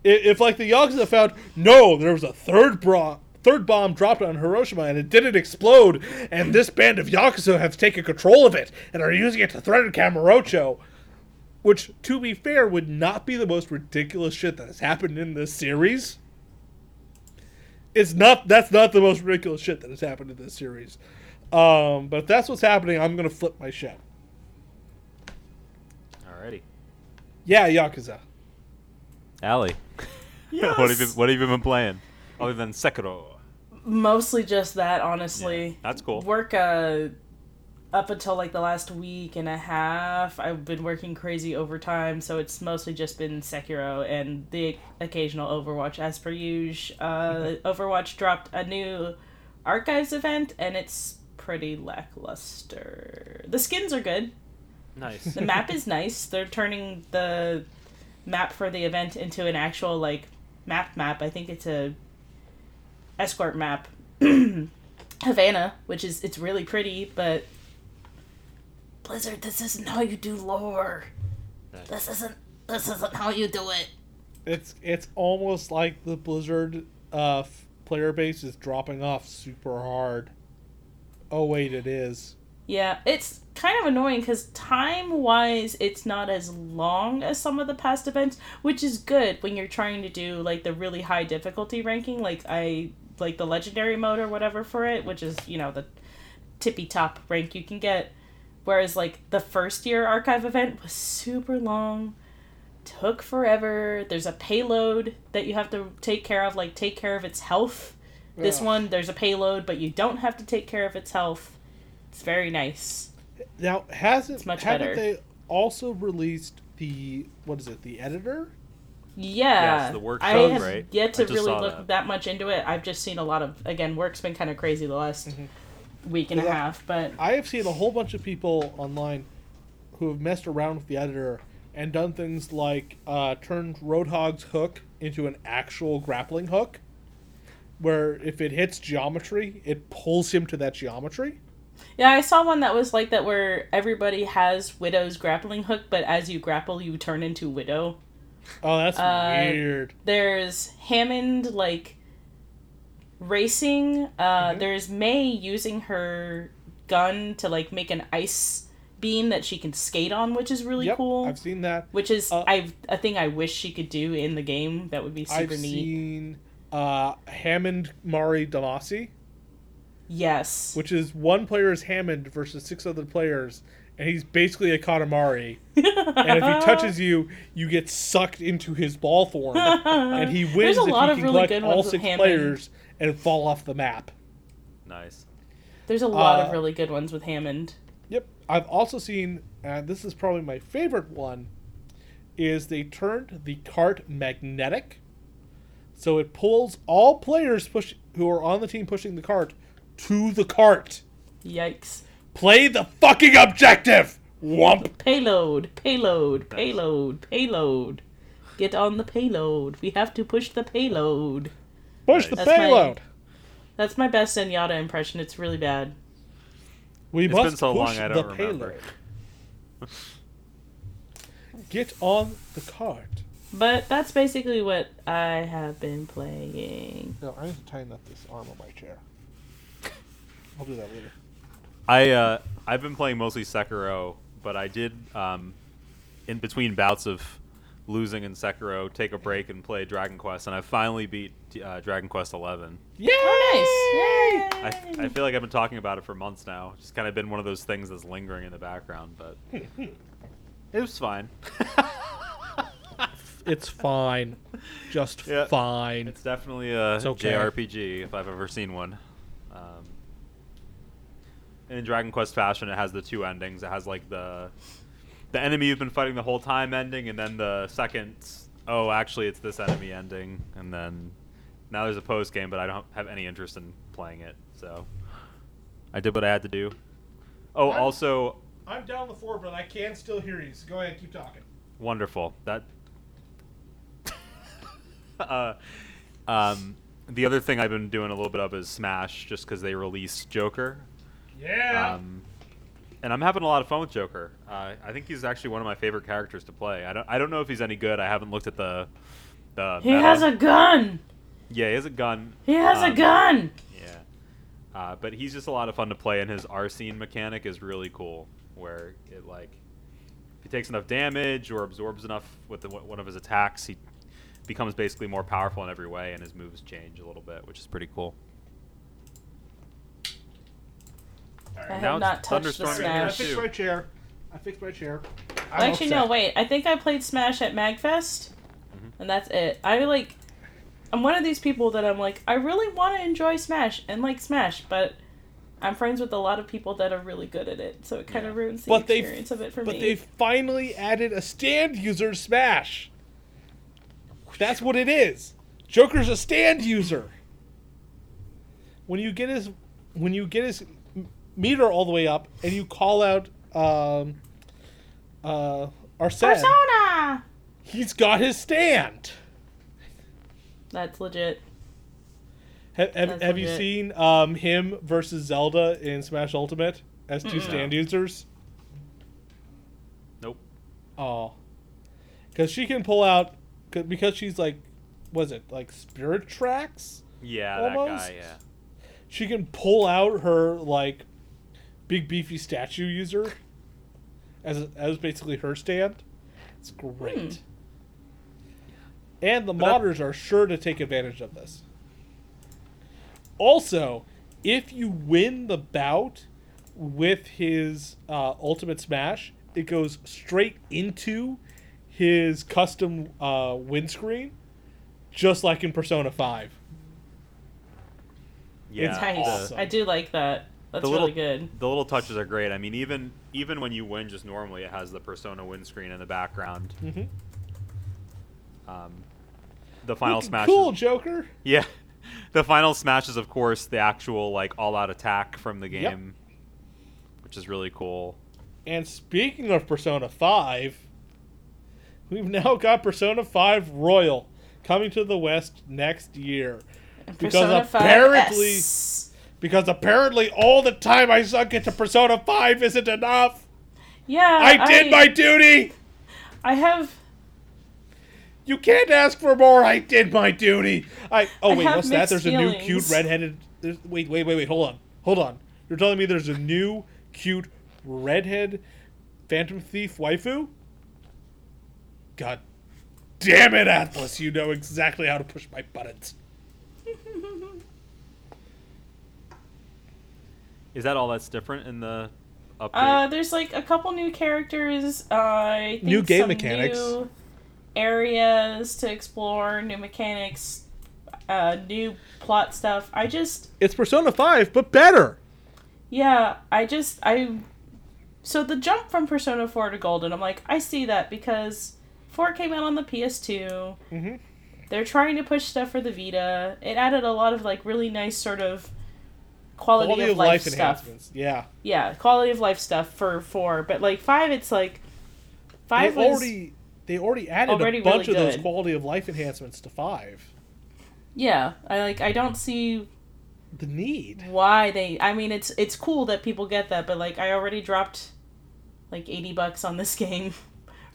[SPEAKER 3] If, if like the Yakuza found no, there was a third bra- third bomb dropped on Hiroshima and it didn't explode, and this band of Yakuza have taken control of it and are using it to threaten Kamurocho. Which, to be fair, would not be the most ridiculous shit that has happened in this series. It's not. That's not the most ridiculous shit that has happened in this series. Um, but if that's what's happening, I'm gonna flip my shit.
[SPEAKER 1] alrighty.
[SPEAKER 3] Yeah, Yakuza.
[SPEAKER 1] Allie, what have you What have you been playing other than Sekiro?
[SPEAKER 2] Mostly just that, honestly.
[SPEAKER 1] That's cool.
[SPEAKER 2] Work uh up until like the last week and a half, I've been working crazy overtime, so it's mostly just been Sekiro and the occasional Overwatch as per usual. Uh, Overwatch dropped a new archives event, and it's pretty lackluster. The skins are good.
[SPEAKER 1] Nice.
[SPEAKER 2] The map is nice. They're turning the map for the event into an actual like map map. I think it's a escort map. Havana, which is it's really pretty, but Blizzard, this isn't how you do lore. This isn't this isn't how you do it.
[SPEAKER 3] It's it's almost like the Blizzard uh, f- player base is dropping off super hard. Oh wait, it is.
[SPEAKER 2] Yeah, it's kind of annoying because time wise, it's not as long as some of the past events, which is good when you're trying to do like the really high difficulty ranking, like I like the legendary mode or whatever for it, which is you know the tippy top rank you can get. Whereas like the first year archive event was super long, took forever. There's a payload that you have to take care of, like take care of its health. This one, there's a payload, but you don't have to take care of its health. It's very nice.
[SPEAKER 3] Now hasn't
[SPEAKER 2] It's much
[SPEAKER 3] haven't
[SPEAKER 2] better.
[SPEAKER 3] they also released the what is it the editor?
[SPEAKER 2] Yeah,
[SPEAKER 1] Yes, the work
[SPEAKER 2] I have
[SPEAKER 1] right?
[SPEAKER 2] yet to really look
[SPEAKER 1] that.
[SPEAKER 2] that. much into it. I've just seen a lot of again. Work's been kind of crazy the last week and a half, but
[SPEAKER 3] I have seen a whole bunch of people online who have messed around with the editor and done things like uh, turned Roadhog's hook into an actual grappling hook, where if it hits geometry, it pulls him to that geometry.
[SPEAKER 2] yeah, I saw one that was like that where everybody has Widow's grappling hook, but as you grapple, you turn into Widow.
[SPEAKER 3] Oh, that's
[SPEAKER 2] Uh,
[SPEAKER 3] weird.
[SPEAKER 2] There's Hammond like racing. Uh,
[SPEAKER 3] Mhm.
[SPEAKER 2] There's May using her gun to like make an ice beam that she can skate on, which is really
[SPEAKER 3] yep,
[SPEAKER 2] cool.
[SPEAKER 3] I've seen that.
[SPEAKER 2] which is
[SPEAKER 3] Uh,
[SPEAKER 2] I a thing I wish she could do in the game. That would be super
[SPEAKER 3] I've
[SPEAKER 2] neat.
[SPEAKER 3] seen uh, Hammond Mari Damacy,
[SPEAKER 2] Yes.
[SPEAKER 3] which is one player is Hammond versus six other players, and he's basically a Katamari. and if he touches you, you get sucked into his ball form, and he wins
[SPEAKER 2] There's a
[SPEAKER 3] if
[SPEAKER 2] lot
[SPEAKER 3] he
[SPEAKER 2] of
[SPEAKER 3] can
[SPEAKER 2] really
[SPEAKER 3] collect
[SPEAKER 2] good
[SPEAKER 3] all
[SPEAKER 2] ones with
[SPEAKER 3] six
[SPEAKER 2] Hammond.
[SPEAKER 3] players and fall off the map.
[SPEAKER 1] Nice.
[SPEAKER 2] There's a lot
[SPEAKER 3] Uh,
[SPEAKER 2] of really good ones with Hammond.
[SPEAKER 3] Yep. I've also seen, and this is probably my favorite one, is they turned the cart magnetic, so it pulls all players push who are on the team pushing the cart to the cart.
[SPEAKER 2] Yikes.
[SPEAKER 3] Play the fucking objective. Wump.
[SPEAKER 2] Payload, payload, payload, payload. Get on the payload. We have to push the payload.
[SPEAKER 3] Push the
[SPEAKER 1] Nice.
[SPEAKER 2] That's my-
[SPEAKER 3] payload.
[SPEAKER 2] That's my best Zenyatta impression. It's really bad.
[SPEAKER 3] We
[SPEAKER 1] It's
[SPEAKER 3] must
[SPEAKER 1] been so
[SPEAKER 3] push
[SPEAKER 1] long, I
[SPEAKER 3] the
[SPEAKER 1] don't remember.
[SPEAKER 3] payload. Get on the cart.
[SPEAKER 2] But that's basically what I have been playing.
[SPEAKER 3] No, I need to tighten up this arm on my chair. I'll do that later.
[SPEAKER 1] I uh, I've been playing mostly Sekiro, but I did um, in between bouts of losing in Sekiro take a break and play Dragon Quest, and I finally beat uh, Dragon Quest Eleven.
[SPEAKER 3] Yay!
[SPEAKER 2] Oh, nice!
[SPEAKER 1] I,
[SPEAKER 2] Yay!
[SPEAKER 1] I feel like I've been talking about it for months now. It's kind of been one of those things that's lingering in the background, but it was fine.
[SPEAKER 3] It's fine. Just
[SPEAKER 1] Yeah.
[SPEAKER 3] fine.
[SPEAKER 1] It's definitely a
[SPEAKER 3] It's okay.
[SPEAKER 1] JRPG if I've ever seen one. In Dragon Quest fashion, it has the two endings. It has like the the enemy you've been fighting the whole time ending, and then the second oh actually it's this enemy ending, and then now there's a post game, but I don't have any interest in playing it. So I did what I had to do. Oh,
[SPEAKER 3] I'm-
[SPEAKER 1] also
[SPEAKER 3] I'm down the floor, but I can still hear you. So go ahead, keep talking.
[SPEAKER 1] wonderful. That. uh, um, the other thing I've been doing a little bit of is Smash, just because they released Joker.
[SPEAKER 3] Yeah.
[SPEAKER 1] Um, and I'm having a lot of fun with Joker. Uh, I think he's actually one of my favorite characters to play. I don't, I don't know if he's any good. I haven't looked at the, the.
[SPEAKER 2] He
[SPEAKER 1] meta.
[SPEAKER 2] has a gun.
[SPEAKER 1] Yeah, he has a gun.
[SPEAKER 2] He has a
[SPEAKER 1] Um,
[SPEAKER 2] gun.
[SPEAKER 1] Yeah. Uh, but he's just a lot of fun to play, and his Arsene mechanic is really cool. Where it like, if he takes enough damage or absorbs enough with the, one of his attacks, he becomes basically more powerful in every way, and his moves change a little bit, which is pretty cool.
[SPEAKER 2] I
[SPEAKER 1] now
[SPEAKER 2] have not touched the
[SPEAKER 1] Thunderstorm
[SPEAKER 3] I
[SPEAKER 2] Smash.
[SPEAKER 3] fixed my chair. I fixed my chair. I'm
[SPEAKER 2] actually, no.
[SPEAKER 3] upset.
[SPEAKER 2] Wait. I think I played Smash at Magfest,
[SPEAKER 1] Mhm.
[SPEAKER 2] and that's it. I like. I'm one of these people that I'm like, I really want to enjoy Smash and like Smash, but I'm friends with a lot of people that are really good at it, so it kind of
[SPEAKER 1] Yeah.
[SPEAKER 2] ruins the
[SPEAKER 3] But they-
[SPEAKER 2] experience of it for
[SPEAKER 3] But
[SPEAKER 2] me.
[SPEAKER 3] they finally added a stand user smash. That's what it is. Joker's a stand user. When you get his when you get his m- meter all the way up and you call out um uh Arsene,
[SPEAKER 2] Persona.
[SPEAKER 3] he's got his stand.
[SPEAKER 2] That's legit.
[SPEAKER 3] Have, have,
[SPEAKER 2] That's
[SPEAKER 3] have you seen um, him versus Zelda in Smash Ultimate as 2
[SPEAKER 2] Mm-mm.
[SPEAKER 3] stand users?
[SPEAKER 1] Nope.
[SPEAKER 3] Oh, because she can pull out because she's like, was it like Spirit Tracks?
[SPEAKER 1] Yeah,
[SPEAKER 3] Almost?
[SPEAKER 1] that guy. Yeah.
[SPEAKER 3] She can pull out her like big beefy statue user as as basically her stand. It's great.
[SPEAKER 2] Hmm.
[SPEAKER 3] And the
[SPEAKER 1] But that-
[SPEAKER 3] modders are sure to take advantage of this. Also, if you win the bout with his uh, ultimate smash, it goes straight into his custom uh, windscreen, just like in Persona Five.
[SPEAKER 1] Yeah.
[SPEAKER 3] It's
[SPEAKER 2] nice.
[SPEAKER 3] awesome.
[SPEAKER 2] I do like that. That's
[SPEAKER 1] the
[SPEAKER 2] really
[SPEAKER 1] little,
[SPEAKER 2] good.
[SPEAKER 1] The little touches are great. I mean, even even when you win just normally, it has the Persona windscreen in the background.
[SPEAKER 3] Mm-hmm.
[SPEAKER 1] Um, the final
[SPEAKER 3] Looking
[SPEAKER 1] smash.
[SPEAKER 3] cool, Joker.
[SPEAKER 1] Yeah. The final smash is, of course, the actual like all-out attack from the
[SPEAKER 3] Yep.
[SPEAKER 1] game, which is really cool.
[SPEAKER 3] And speaking of Persona 5, we've now got Persona 5 Royal coming to the West next year. Because
[SPEAKER 2] Persona 5
[SPEAKER 3] apparently-
[SPEAKER 2] S.
[SPEAKER 3] Because apparently all the time I sunk into Persona 5 isn't enough.
[SPEAKER 2] Yeah,
[SPEAKER 3] I did my duty.
[SPEAKER 2] I have.
[SPEAKER 3] You can't ask for more. I did my duty. I Oh
[SPEAKER 2] I
[SPEAKER 3] wait, what's that? There's a new cute
[SPEAKER 2] feelings.
[SPEAKER 3] redheaded Wait, wait, wait, wait. Hold on. Hold on. You're telling me there's a new cute redhead Phantom Thief waifu? God damn it, Atlus. You know exactly how to push my buttons.
[SPEAKER 1] Is that all that's different in the update?
[SPEAKER 2] Uh, there's like a couple new characters. Uh, I think
[SPEAKER 3] New game
[SPEAKER 2] some
[SPEAKER 3] mechanics.
[SPEAKER 2] new areas to explore, new mechanics, uh, new plot stuff. I just,
[SPEAKER 3] It's Persona 5, but better.
[SPEAKER 2] yeah, I just, I. So the jump from Persona 4 to Golden, I'm like, I see that because 4 came out on the PS2.
[SPEAKER 3] Mm-hmm.
[SPEAKER 2] They're trying to push stuff for the Vita. It added a lot of like really nice sort of quality,
[SPEAKER 3] Quality
[SPEAKER 2] of, life, stuff.
[SPEAKER 3] enhancements. Yeah.
[SPEAKER 2] Yeah, quality of life stuff for four, but like five, it's like five
[SPEAKER 3] they already they already added
[SPEAKER 2] already
[SPEAKER 3] a bunch
[SPEAKER 2] really
[SPEAKER 3] of those quality of life enhancements to 5.
[SPEAKER 2] yeah. I like I don't see
[SPEAKER 3] The need.
[SPEAKER 2] why they. I mean, it's it's cool that people get that, but like I already dropped like eighty bucks on this game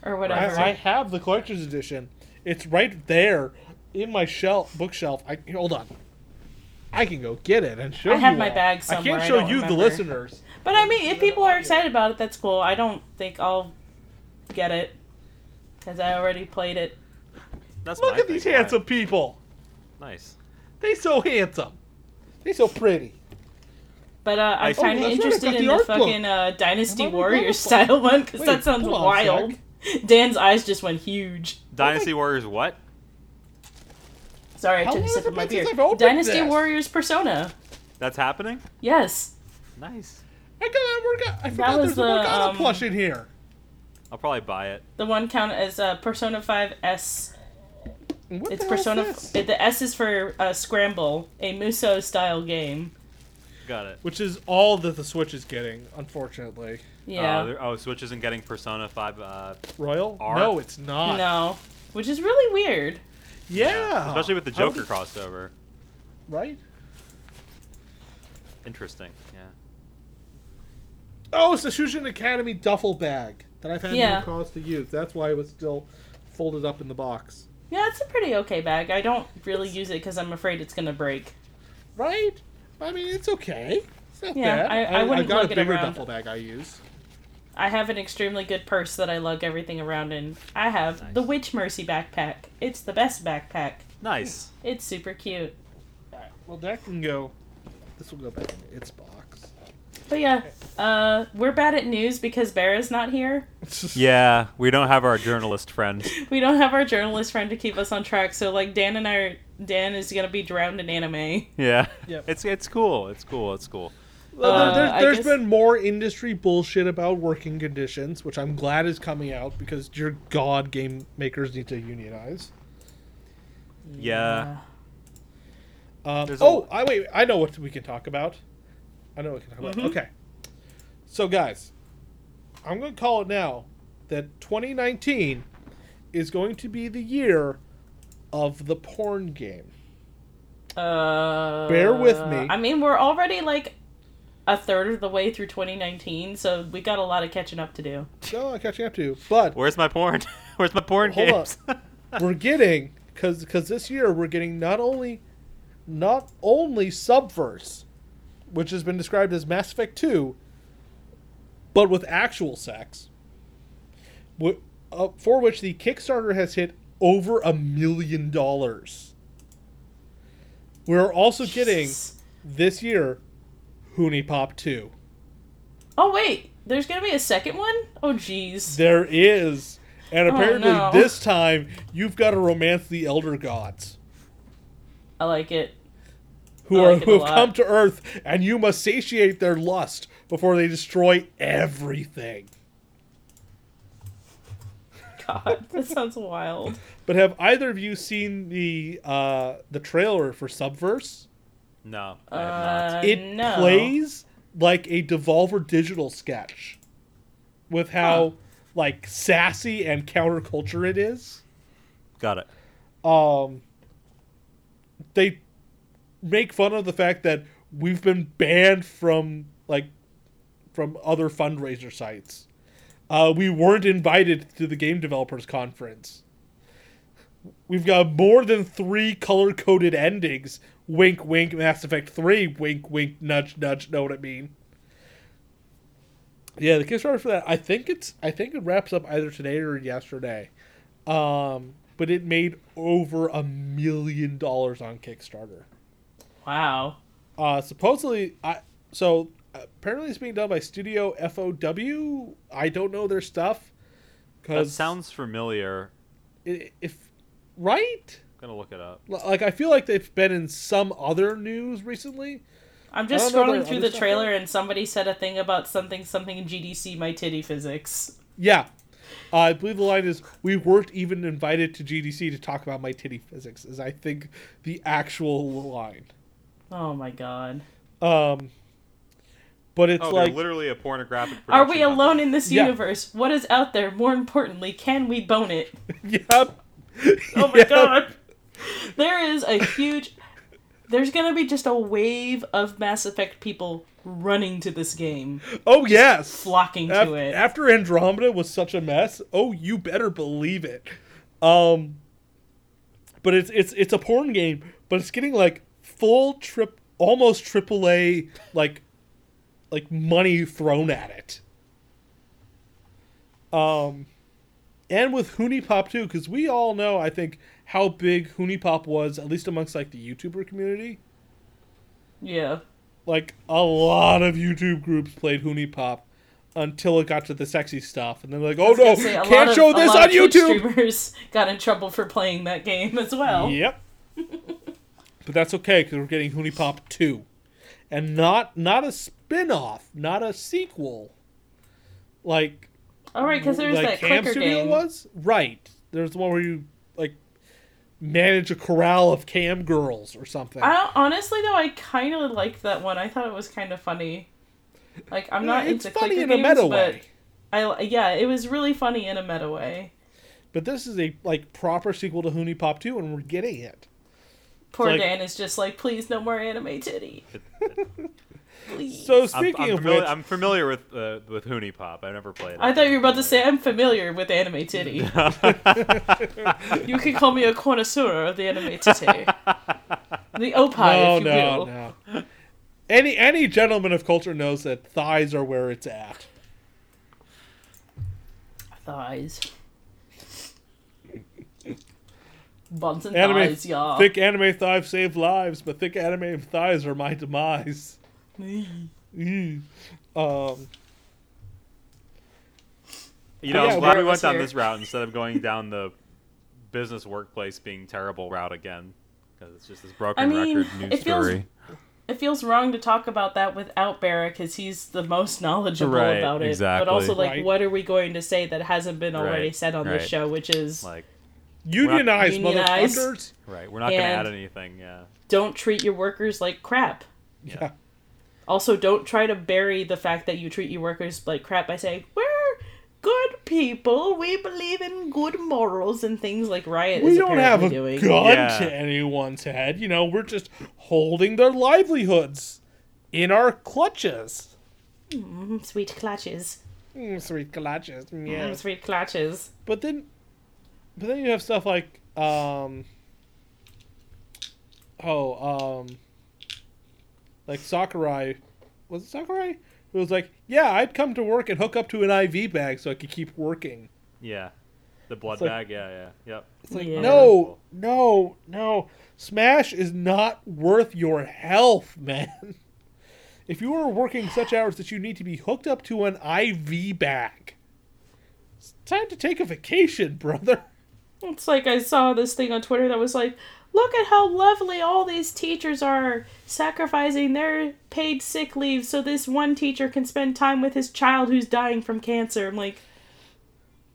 [SPEAKER 2] or whatever.
[SPEAKER 3] I, I have the collector's edition. It's right there in my shelf bookshelf. I hold on. I can go get it and show
[SPEAKER 2] I
[SPEAKER 3] you.
[SPEAKER 2] have my
[SPEAKER 3] all.
[SPEAKER 2] bag
[SPEAKER 3] I can't show
[SPEAKER 2] don't
[SPEAKER 3] you the listeners.
[SPEAKER 2] but I mean, if people are excited about it, that's cool. I don't think I'll get it because I already played it.
[SPEAKER 1] That's
[SPEAKER 3] Look
[SPEAKER 1] my
[SPEAKER 3] at these
[SPEAKER 1] thing. Why?
[SPEAKER 3] handsome people.
[SPEAKER 1] Nice.
[SPEAKER 3] They so handsome. They so pretty.
[SPEAKER 2] But uh, I'm
[SPEAKER 1] Oh,
[SPEAKER 2] kind of
[SPEAKER 3] I've
[SPEAKER 2] interested
[SPEAKER 3] got
[SPEAKER 2] in
[SPEAKER 3] the
[SPEAKER 2] the fucking uh, Dynasty
[SPEAKER 3] I've
[SPEAKER 2] Warrior style one because that sounds
[SPEAKER 3] on a
[SPEAKER 2] wild. Dan's eyes just went huge.
[SPEAKER 1] Dynasty Warriors what?
[SPEAKER 2] Sorry, I
[SPEAKER 3] How
[SPEAKER 2] took a sip of my beer.
[SPEAKER 3] since I've opened
[SPEAKER 2] Dynasty
[SPEAKER 3] this?
[SPEAKER 2] Warriors Persona.
[SPEAKER 1] That's happening?
[SPEAKER 2] Yes.
[SPEAKER 1] Nice.
[SPEAKER 3] I got. I forgot. I forgot
[SPEAKER 2] was
[SPEAKER 3] there's a Morgana
[SPEAKER 2] um,
[SPEAKER 3] plush in here.
[SPEAKER 1] I'll probably buy it.
[SPEAKER 2] The one count as uh, Persona 5 S.
[SPEAKER 3] What
[SPEAKER 2] It's
[SPEAKER 3] the hell's
[SPEAKER 2] Persona.
[SPEAKER 3] this?
[SPEAKER 2] it- the S is for uh, Scramble, a Muso style game.
[SPEAKER 1] Got it.
[SPEAKER 3] which is all that the Switch is getting, unfortunately.
[SPEAKER 2] Yeah.
[SPEAKER 1] Oh, oh, Switch isn't getting Persona 5. Uh,
[SPEAKER 3] Royal?
[SPEAKER 1] R?
[SPEAKER 3] No, it's not.
[SPEAKER 2] no. Which is really weird.
[SPEAKER 3] Yeah.
[SPEAKER 1] Especially with the Joker
[SPEAKER 3] did-
[SPEAKER 1] crossover.
[SPEAKER 3] Right?
[SPEAKER 1] Interesting. Yeah.
[SPEAKER 3] Oh, it's the Shujin Academy duffel bag that I've had
[SPEAKER 2] Yeah.
[SPEAKER 3] no cause to use. That's why it was still folded up in the box.
[SPEAKER 2] Yeah, it's a pretty okay bag. I don't really use it because I'm afraid it's gonna break.
[SPEAKER 3] Right? I mean, it's okay. It's not
[SPEAKER 2] Yeah,
[SPEAKER 3] bad.
[SPEAKER 2] I- I wouldn't
[SPEAKER 3] I've got a bigger
[SPEAKER 2] around.
[SPEAKER 3] duffel bag I use.
[SPEAKER 2] I have an extremely good purse that I lug everything around in. I have
[SPEAKER 1] Nice.
[SPEAKER 2] the Witch Mercy backpack. It's the best backpack.
[SPEAKER 1] Nice.
[SPEAKER 2] It's super cute.
[SPEAKER 3] Alright, well, that can go. This will go back in its box.
[SPEAKER 2] But yeah, uh, we're bad at news because Bara's not here.
[SPEAKER 1] Yeah, we don't have our journalist friend.
[SPEAKER 2] We don't have our journalist friend to keep us on track. So like Dan and I, are, Dan is gonna be drowned in anime.
[SPEAKER 1] Yeah.
[SPEAKER 3] Yep.
[SPEAKER 1] It's it's cool. It's cool. It's cool.
[SPEAKER 3] Well,
[SPEAKER 2] Uh,
[SPEAKER 3] there,
[SPEAKER 2] I
[SPEAKER 3] there's
[SPEAKER 2] guess-
[SPEAKER 3] been more industry bullshit about working conditions, which I'm glad is coming out because your God, game makers need to unionize.
[SPEAKER 1] Yeah.
[SPEAKER 3] Um, oh, I wait. I know what we can talk about. I know what we can talk
[SPEAKER 2] Mhm.
[SPEAKER 3] about. Okay. So, guys, I'm going to call it now that 2019 is going to be the year of the porn game.
[SPEAKER 2] Uh,
[SPEAKER 3] Bear with me.
[SPEAKER 2] I mean, we're already like a third of the way through 2019, so we got a lot of catching up to do.
[SPEAKER 3] No, I'm catching up to you. But
[SPEAKER 1] Where's my porn? Where's my porn
[SPEAKER 3] Hold
[SPEAKER 1] games?
[SPEAKER 3] we're getting because because this year we're getting not only not only Subverse, which has been described as Mass Effect Two, but with actual sex, wh- uh, for which the Kickstarter has hit over a million dollars. We're also getting this year HuniePop Two.
[SPEAKER 2] Oh wait, there's gonna be a second one. Oh jeez.
[SPEAKER 3] There is. And
[SPEAKER 2] Oh,
[SPEAKER 3] apparently,
[SPEAKER 2] no.
[SPEAKER 3] this time you've got to romance the elder gods.
[SPEAKER 2] I like it.
[SPEAKER 3] who
[SPEAKER 2] I
[SPEAKER 3] are who have come to Earth, and you must satiate their lust before they destroy everything.
[SPEAKER 2] God, that sounds wild.
[SPEAKER 3] But have either of you seen the uh, the trailer for Subverse?
[SPEAKER 1] No, I have not.
[SPEAKER 2] Uh,
[SPEAKER 3] It
[SPEAKER 2] no.
[SPEAKER 3] plays like a Devolver Digital sketch, with how
[SPEAKER 2] Huh.
[SPEAKER 3] like sassy and counterculture it is.
[SPEAKER 1] Got it.
[SPEAKER 3] um they make fun of the fact that we've been banned from like from other fundraiser sites. Uh, we weren't invited to the game developers conference. We've got more than three color coded endings. Wink, wink. Mass Effect Three. Wink, wink. Nudge, nudge. Know what I mean? Yeah, the Kickstarter for that. I think it's. I think it wraps up either today or yesterday. Um, but it made over a million dollars on Kickstarter.
[SPEAKER 2] Wow.
[SPEAKER 3] Uh, supposedly, I so apparently it's being done by Studio FOW. I don't know their stuff
[SPEAKER 1] That
[SPEAKER 3] because
[SPEAKER 1] sounds familiar.
[SPEAKER 3] if right,
[SPEAKER 1] I'm gonna look it up.
[SPEAKER 3] like I feel like they've been in some other news recently.
[SPEAKER 2] I'm just
[SPEAKER 3] I don't know
[SPEAKER 2] scrolling through the trailer
[SPEAKER 3] though.
[SPEAKER 2] and somebody said a thing about something something in GDC my titty physics.
[SPEAKER 3] Yeah. Uh, I believe the line is, "We weren't even invited to GDC to talk about my titty physics." Is I think the actual line.
[SPEAKER 2] Oh my god.
[SPEAKER 3] Um, but it's
[SPEAKER 1] Oh,
[SPEAKER 3] like
[SPEAKER 1] literally a pornographic.
[SPEAKER 2] Are we
[SPEAKER 1] company.
[SPEAKER 2] alone in this
[SPEAKER 3] Yeah.
[SPEAKER 2] universe? What is out there? More importantly, can we bone it?
[SPEAKER 3] yep.
[SPEAKER 2] Oh my
[SPEAKER 3] Yep.
[SPEAKER 2] god. There is a huge There's going to be just a wave of Mass Effect people running to this game,
[SPEAKER 3] Oh yes.
[SPEAKER 2] flocking to it.
[SPEAKER 3] After Andromeda was such a mess, oh, you better believe it. Um, but it's it's it's a porn game, but it's getting like full trip, almost triple A like like money thrown at it. Um, and with HuniePop too, because we all know, I think, how big HuniePop was, at least amongst like the YouTuber community.
[SPEAKER 2] yeah.
[SPEAKER 3] Like a lot of YouTube groups played HuniePop until it got to the sexy stuff, and then like, oh no,
[SPEAKER 2] say,
[SPEAKER 3] can't show this on YouTube.
[SPEAKER 2] Streamers got in trouble for playing that game as well.
[SPEAKER 3] Yep. but that's okay because we're getting HuniePop two, and not not a spin off, not a sequel. Like
[SPEAKER 2] All right, because there's
[SPEAKER 3] like
[SPEAKER 2] that
[SPEAKER 3] Cam Studio
[SPEAKER 2] game.
[SPEAKER 3] was right. There's the one where you like manage a corral of cam girls or something.
[SPEAKER 2] I honestly though, I kind of liked that one. I thought it was kind of funny. Like I'm not
[SPEAKER 3] it's
[SPEAKER 2] into
[SPEAKER 3] funny
[SPEAKER 2] clicker
[SPEAKER 3] in a meta
[SPEAKER 2] but
[SPEAKER 3] way.
[SPEAKER 2] I yeah, it was really funny in a meta way.
[SPEAKER 3] But this is a like proper sequel to HuniePop 2 and we're getting it.
[SPEAKER 2] Poor
[SPEAKER 3] like-
[SPEAKER 2] Dan is just like, please, no more anime titty. Please.
[SPEAKER 3] So
[SPEAKER 1] I'm,
[SPEAKER 3] speaking
[SPEAKER 1] I'm
[SPEAKER 3] of
[SPEAKER 1] familiar,
[SPEAKER 3] which,
[SPEAKER 1] I'm familiar with uh, with HuniePop. I've never played it.
[SPEAKER 2] I thought you were about to say I'm familiar with anime titty. you can call me a connoisseur of the anime titty. The opie,
[SPEAKER 3] no,
[SPEAKER 2] if you
[SPEAKER 3] no,
[SPEAKER 2] will.
[SPEAKER 3] no. Any any gentleman of culture knows that thighs are where it's at.
[SPEAKER 2] Thighs. Buns and
[SPEAKER 3] Anime
[SPEAKER 2] thighs, y'all.
[SPEAKER 3] thick anime thighs save lives, but thick anime thighs are my demise. Mm. um,
[SPEAKER 1] You know,
[SPEAKER 3] Yeah,
[SPEAKER 1] I'm glad we went down
[SPEAKER 2] here.
[SPEAKER 1] this route instead of going down the business workplace being terrible route again. Because it's just this broken
[SPEAKER 2] I mean,
[SPEAKER 1] record news
[SPEAKER 2] it feels-
[SPEAKER 1] story.
[SPEAKER 2] it feels wrong to talk about that without Barra because he's the most knowledgeable
[SPEAKER 1] Right,
[SPEAKER 2] about it.
[SPEAKER 1] Exactly.
[SPEAKER 2] But also, like,
[SPEAKER 3] Right.
[SPEAKER 2] what are we going to say that hasn't been already
[SPEAKER 1] Right,
[SPEAKER 2] said on this show? Which is
[SPEAKER 1] Like,
[SPEAKER 3] unionize,
[SPEAKER 2] Unionize.
[SPEAKER 3] motherfuckers.
[SPEAKER 1] right, we're not going to add anything. Yeah.
[SPEAKER 2] don't treat your workers like crap.
[SPEAKER 3] Yeah.
[SPEAKER 2] Also, don't try to bury the fact that you treat your workers like crap by saying we're good people. We believe in good morals and things like Riot
[SPEAKER 3] We
[SPEAKER 2] is
[SPEAKER 3] don't have
[SPEAKER 2] apparently
[SPEAKER 3] a
[SPEAKER 2] doing.
[SPEAKER 3] gun
[SPEAKER 1] Yeah.
[SPEAKER 3] to anyone's head. You know, we're just holding their livelihoods in our clutches.
[SPEAKER 2] Mm, sweet clutches.
[SPEAKER 3] Mm, sweet clutches.
[SPEAKER 2] Mm,
[SPEAKER 3] Yeah.
[SPEAKER 2] sweet clutches.
[SPEAKER 3] But then, but then you have stuff like, um, oh, um, like Sakurai. Was it Sakurai? It was like, yeah, I'd come to work and hook up to an IV bag so I could keep working.
[SPEAKER 1] Yeah. The blood
[SPEAKER 3] It's like-
[SPEAKER 1] bag. Yeah, yeah. Yep.
[SPEAKER 3] It's like,
[SPEAKER 2] Yeah.
[SPEAKER 3] no, no, no. Smash is not worth your health, man. If you are working such hours that you need to be hooked up to an IV bag, it's time to take a vacation, brother.
[SPEAKER 2] It's like I saw this thing on Twitter that was like, look at how lovely all these teachers are sacrificing their paid sick leave so this one teacher can spend time with his child who's dying from cancer. I'm like,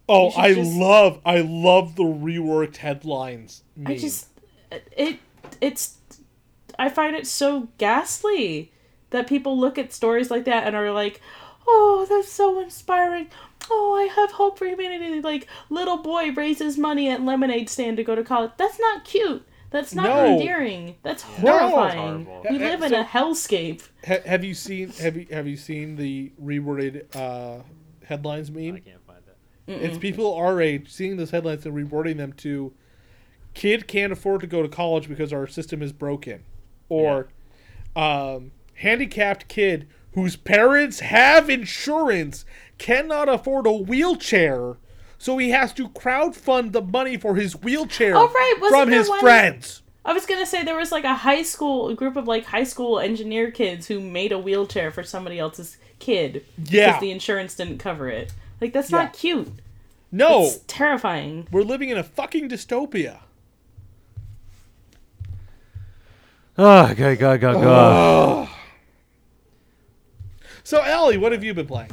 [SPEAKER 3] Oh, I
[SPEAKER 2] just-
[SPEAKER 3] love, I love the reworked headlines.
[SPEAKER 2] I just it it's I find it so ghastly that people look at stories like that and are like, "Oh, that's so inspiring. Oh, I have hope for humanity." Like little boy raises money at lemonade stand to go to college. That's not cute. That's not
[SPEAKER 3] No.
[SPEAKER 2] endearing. That's
[SPEAKER 3] No.
[SPEAKER 2] horrifying.
[SPEAKER 1] Horrible.
[SPEAKER 2] We live in a hellscape.
[SPEAKER 3] Ha- have you seen have you have you seen the reworded uh, headlines meme?
[SPEAKER 1] I can't find it.
[SPEAKER 3] It's people our age seeing those headlines and rewording them to kid can't afford to go to college because our system is broken. Or um, handicapped kid whose parents have insurance cannot afford a wheelchair, so he has to crowdfund the money for his wheelchair
[SPEAKER 2] Oh, right.
[SPEAKER 3] From his
[SPEAKER 2] one-
[SPEAKER 3] friends.
[SPEAKER 2] I was gonna say there was like a high school a group of like high school engineer kids who made a wheelchair for somebody else's kid
[SPEAKER 3] Yeah.
[SPEAKER 2] because the insurance didn't cover it. Like that's
[SPEAKER 3] Yeah.
[SPEAKER 2] not cute.
[SPEAKER 3] No,
[SPEAKER 2] It's terrifying.
[SPEAKER 3] we're living in a fucking dystopia.
[SPEAKER 1] Oh, God, God, God, God.
[SPEAKER 3] So, Ellie, what have you been playing?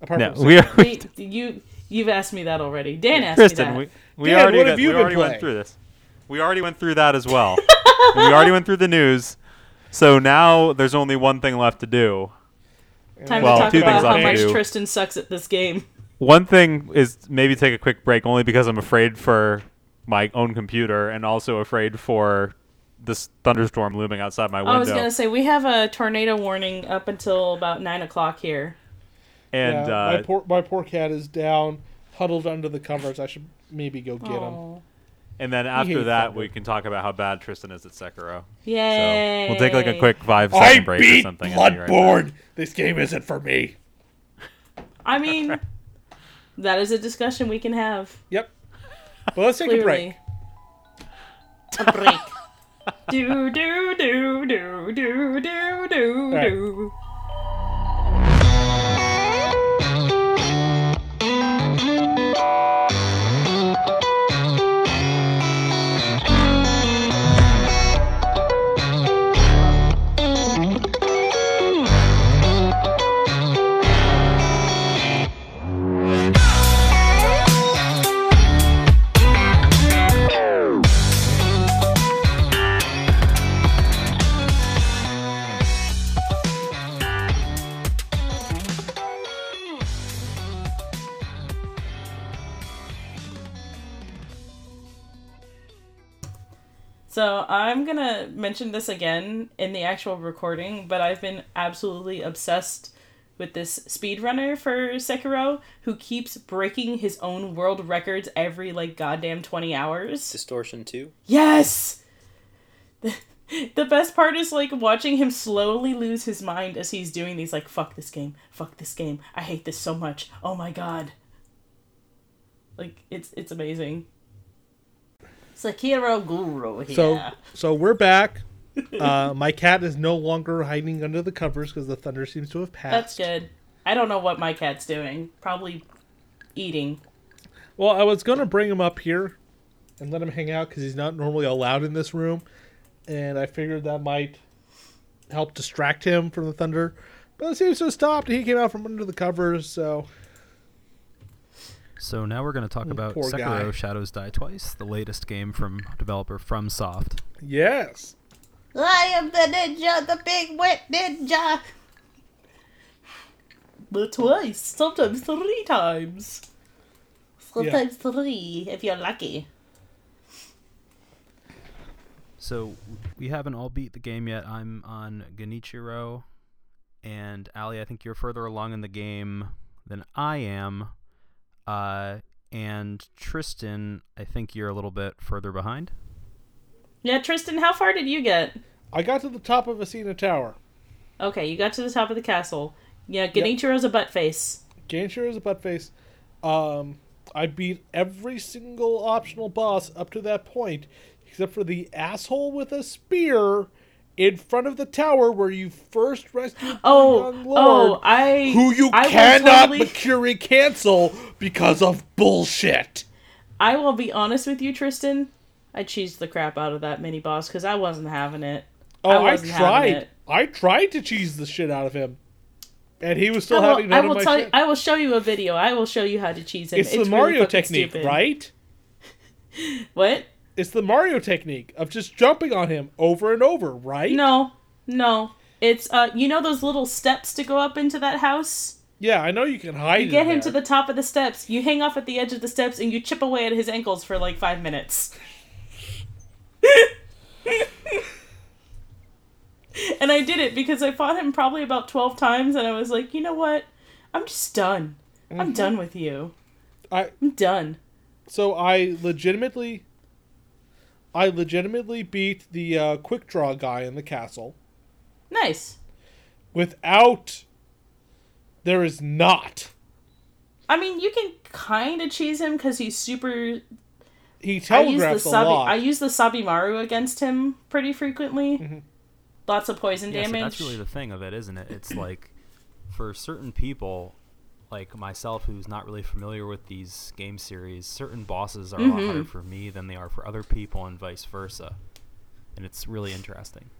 [SPEAKER 3] Apart
[SPEAKER 1] No,
[SPEAKER 3] from
[SPEAKER 1] we are.
[SPEAKER 2] Wait, you you've asked me that already. Dan asked
[SPEAKER 1] Kristen,
[SPEAKER 2] me
[SPEAKER 1] we, we
[SPEAKER 3] Dan,
[SPEAKER 1] already,
[SPEAKER 3] what
[SPEAKER 1] got-
[SPEAKER 3] have you
[SPEAKER 1] we
[SPEAKER 3] been
[SPEAKER 1] already
[SPEAKER 3] playing?
[SPEAKER 1] went through this. We already went through that as well. We already went through the news. So now there's only one thing left to do.
[SPEAKER 2] Time
[SPEAKER 1] Well,
[SPEAKER 2] to talk
[SPEAKER 1] two
[SPEAKER 2] about
[SPEAKER 1] things
[SPEAKER 2] how much
[SPEAKER 1] do.
[SPEAKER 2] Tristan sucks at this game.
[SPEAKER 1] One thing is maybe take a quick break, only because I'm afraid for my own computer and also afraid for this thunderstorm looming outside my window.
[SPEAKER 2] I was gonna say we have a tornado warning up until about nine o'clock here.
[SPEAKER 1] And
[SPEAKER 3] Yeah,
[SPEAKER 1] uh,
[SPEAKER 3] my poor my poor cat is down, huddled under the covers. I should maybe go get him.
[SPEAKER 2] Oh.
[SPEAKER 1] and then after that,
[SPEAKER 3] thunder.
[SPEAKER 1] we can talk about how bad Tristan is at Sekiro.
[SPEAKER 2] Yay!
[SPEAKER 1] So we'll take like a quick five second
[SPEAKER 3] I
[SPEAKER 1] second break or something. and be right
[SPEAKER 3] this game isn't for me.
[SPEAKER 2] I mean, that is a discussion we can have.
[SPEAKER 3] Yep. Well, let's take a break.
[SPEAKER 2] Clearly. A break. do do do do do do do
[SPEAKER 3] right.
[SPEAKER 2] do. So Mention this again in the actual recording, but I've been absolutely obsessed with this speedrunner for Sekiro who keeps breaking his own world records every like goddamn 20 hours.
[SPEAKER 4] Distortion 2.
[SPEAKER 2] Yes! The best part is like watching him slowly lose his mind as he's doing these like fuck this game, fuck this game. I hate this so much. Oh my god. Like it's it's amazing. Sekiro Guru here.
[SPEAKER 3] So so we're back. Uh, my cat is no longer hiding under the covers because the thunder seems to have passed.
[SPEAKER 2] That's good. I don't know what my cat's doing. Probably eating.
[SPEAKER 3] Well, I was gonna bring him up here and let him hang out because he's not normally allowed in this room, and I figured that might help distract him from the thunder. But it seems to have stopped. He came out from under the covers, so
[SPEAKER 5] So now we're going to talk about
[SPEAKER 3] poor
[SPEAKER 5] Sekiro
[SPEAKER 3] guy.
[SPEAKER 5] Shadows Die Twice, the latest game from developer FromSoft.
[SPEAKER 3] yes.
[SPEAKER 2] I am the ninja, the big wet ninja. But twice, sometimes three times. Sometimes three, if you're lucky.
[SPEAKER 5] So we haven't all beat the game yet. I'm on Genichiro, and Ali, I think you're further along in the game than I am. Uh, and Tristan, I think you're a little bit further behind.
[SPEAKER 2] Yeah, Tristan, how far did you get?
[SPEAKER 3] I got to the top of Ashina Tower.
[SPEAKER 2] Okay, you got to the top of the castle. Yeah, Genichiro's a butt face.
[SPEAKER 3] Gainshare is a butt face. Um, I beat every single optional boss up to that point, except for the asshole with a spear in front of the tower where you first rescued
[SPEAKER 2] Oh,
[SPEAKER 3] young
[SPEAKER 2] oh,
[SPEAKER 3] lord,
[SPEAKER 2] I.
[SPEAKER 3] who you
[SPEAKER 2] I
[SPEAKER 3] cannot
[SPEAKER 2] totally-
[SPEAKER 3] Mikiri cancel because of bullshit.
[SPEAKER 2] I will be honest with you, Tristan. I cheesed the crap out of that mini boss because I wasn't having it.
[SPEAKER 3] Oh, I,
[SPEAKER 2] wasn't
[SPEAKER 3] tried. I tried to cheese the shit out of him, and he was
[SPEAKER 2] I
[SPEAKER 3] still
[SPEAKER 2] will,
[SPEAKER 3] having
[SPEAKER 2] I will
[SPEAKER 3] of my
[SPEAKER 2] tell
[SPEAKER 3] shit.
[SPEAKER 2] you, I will show you a video. I will show you how to cheese him.
[SPEAKER 3] it's, the
[SPEAKER 2] really
[SPEAKER 3] Mario technique,
[SPEAKER 2] stupid.
[SPEAKER 3] right?
[SPEAKER 2] What?
[SPEAKER 3] It's the Mario technique of just jumping on him over and over, right?
[SPEAKER 2] No, no. It's uh, you know those little steps to go up into that house.
[SPEAKER 3] Yeah, I know you can hide.
[SPEAKER 2] You get him to the top of the steps. You hang off at the edge of the steps, and you chip away at his ankles for like five minutes. and I did it because I fought him probably about twelve times, and I was like, you know what? I'm just done. I'm done with you.
[SPEAKER 3] I
[SPEAKER 2] I'm done.
[SPEAKER 3] so I legitimately, I legitimately beat the uh, quick draw guy in the castle
[SPEAKER 2] Nice.
[SPEAKER 3] without. There is not.
[SPEAKER 2] I mean, you can kind of cheese him because he's super
[SPEAKER 3] He
[SPEAKER 2] I use the
[SPEAKER 3] telegraphs a
[SPEAKER 2] Sabi.
[SPEAKER 3] lot.
[SPEAKER 2] I use the Sabimaru against him pretty frequently.
[SPEAKER 3] Mm-hmm.
[SPEAKER 2] Lots of poison
[SPEAKER 5] Yeah, so
[SPEAKER 2] damage.
[SPEAKER 5] that's really the thing of it, isn't it? It's like for certain people, like myself, who's not really familiar with these game series, certain bosses are a lot
[SPEAKER 2] Mm-hmm.
[SPEAKER 5] harder for me than they are for other people, and vice versa. And it's really interesting.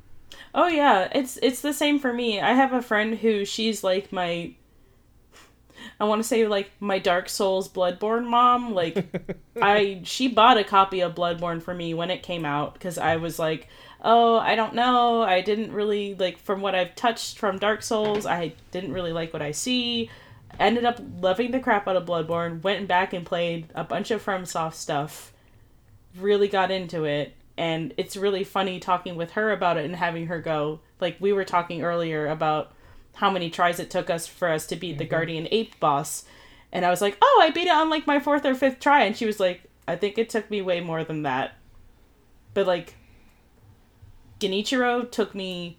[SPEAKER 2] oh yeah, it's it's the same for me. I have a friend who she's like my. I want to say like my Dark Souls Bloodborne mom. Like I she bought a copy of Bloodborne for me when it came out because I was like, oh, I don't know. I didn't really like from what I've touched from Dark Souls. I didn't really like what I see. Ended up loving the crap out of Bloodborne. Went back and played a bunch of FromSoft stuff. Really got into it, and it's really funny talking with her about it and having her go like we were talking earlier about how many tries it took us for us to beat the Guardian Ape boss. And I was like, "Oh, I beat it on like my fourth or fifth try." And she was like, "I think it took me way more than that." But like Genichiro took me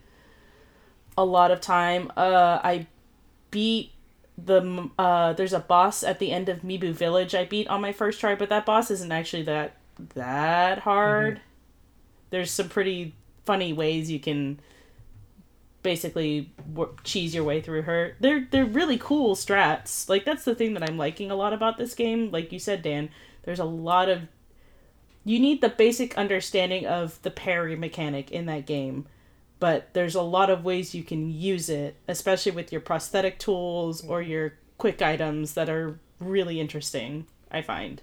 [SPEAKER 2] a lot of time. Uh I beat the uh there's a boss at the end of Mibu Village I beat on my first try, but that boss isn't actually that that hard. There's some pretty funny ways you can basically w- cheese your way through her. They're they're really cool strats. Like that's the thing that I'm liking a lot about this game. Like you said, Dan, there's a lot of you need the basic understanding of the parry mechanic in that game, but there's a lot of ways you can use it, especially with your prosthetic tools or your quick items that are really interesting. I find.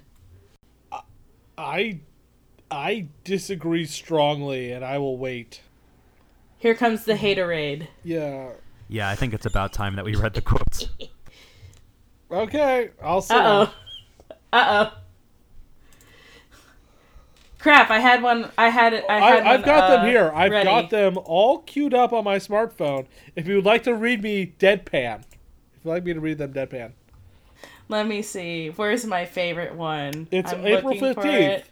[SPEAKER 3] I, I disagree strongly, and I will wait.
[SPEAKER 2] Here comes the haterade.
[SPEAKER 3] Yeah.
[SPEAKER 5] Yeah, I think it's about time that we read the quotes.
[SPEAKER 3] Okay, I'll say.
[SPEAKER 2] Uh oh. Uh. Crap! I had one. I had. I had
[SPEAKER 3] I, I've
[SPEAKER 2] one,
[SPEAKER 3] got
[SPEAKER 2] uh,
[SPEAKER 3] them here. I've
[SPEAKER 2] ready.
[SPEAKER 3] got them all queued up on my smartphone. If you would like to read me deadpan, if you'd like me to read them deadpan,
[SPEAKER 2] Let me see. Where's my favorite one?
[SPEAKER 3] It's
[SPEAKER 2] I'm
[SPEAKER 3] April
[SPEAKER 2] looking for
[SPEAKER 3] 15th,
[SPEAKER 2] it.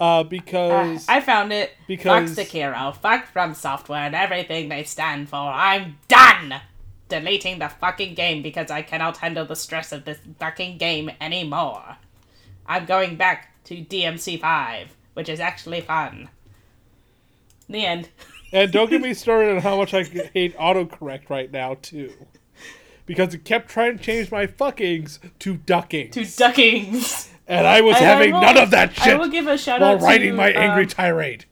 [SPEAKER 3] uh, because
[SPEAKER 2] I found it.
[SPEAKER 3] because-
[SPEAKER 2] fuck Sekiro, fuck From Software, and everything they stand for. I'm done deleting the fucking game because I cannot handle the stress of this fucking game anymore. I'm going back to DMC5, which is actually fun. The end.
[SPEAKER 3] and don't get me started on how much I hate autocorrect right now too, because it kept trying to change my fuckings to duckings,
[SPEAKER 2] To duckings.
[SPEAKER 3] and I was
[SPEAKER 2] And I
[SPEAKER 3] having
[SPEAKER 2] will-
[SPEAKER 3] none of that shit.
[SPEAKER 2] I will give a shout
[SPEAKER 3] while
[SPEAKER 2] out
[SPEAKER 3] writing
[SPEAKER 2] to,
[SPEAKER 3] my angry
[SPEAKER 2] um,
[SPEAKER 3] tirade.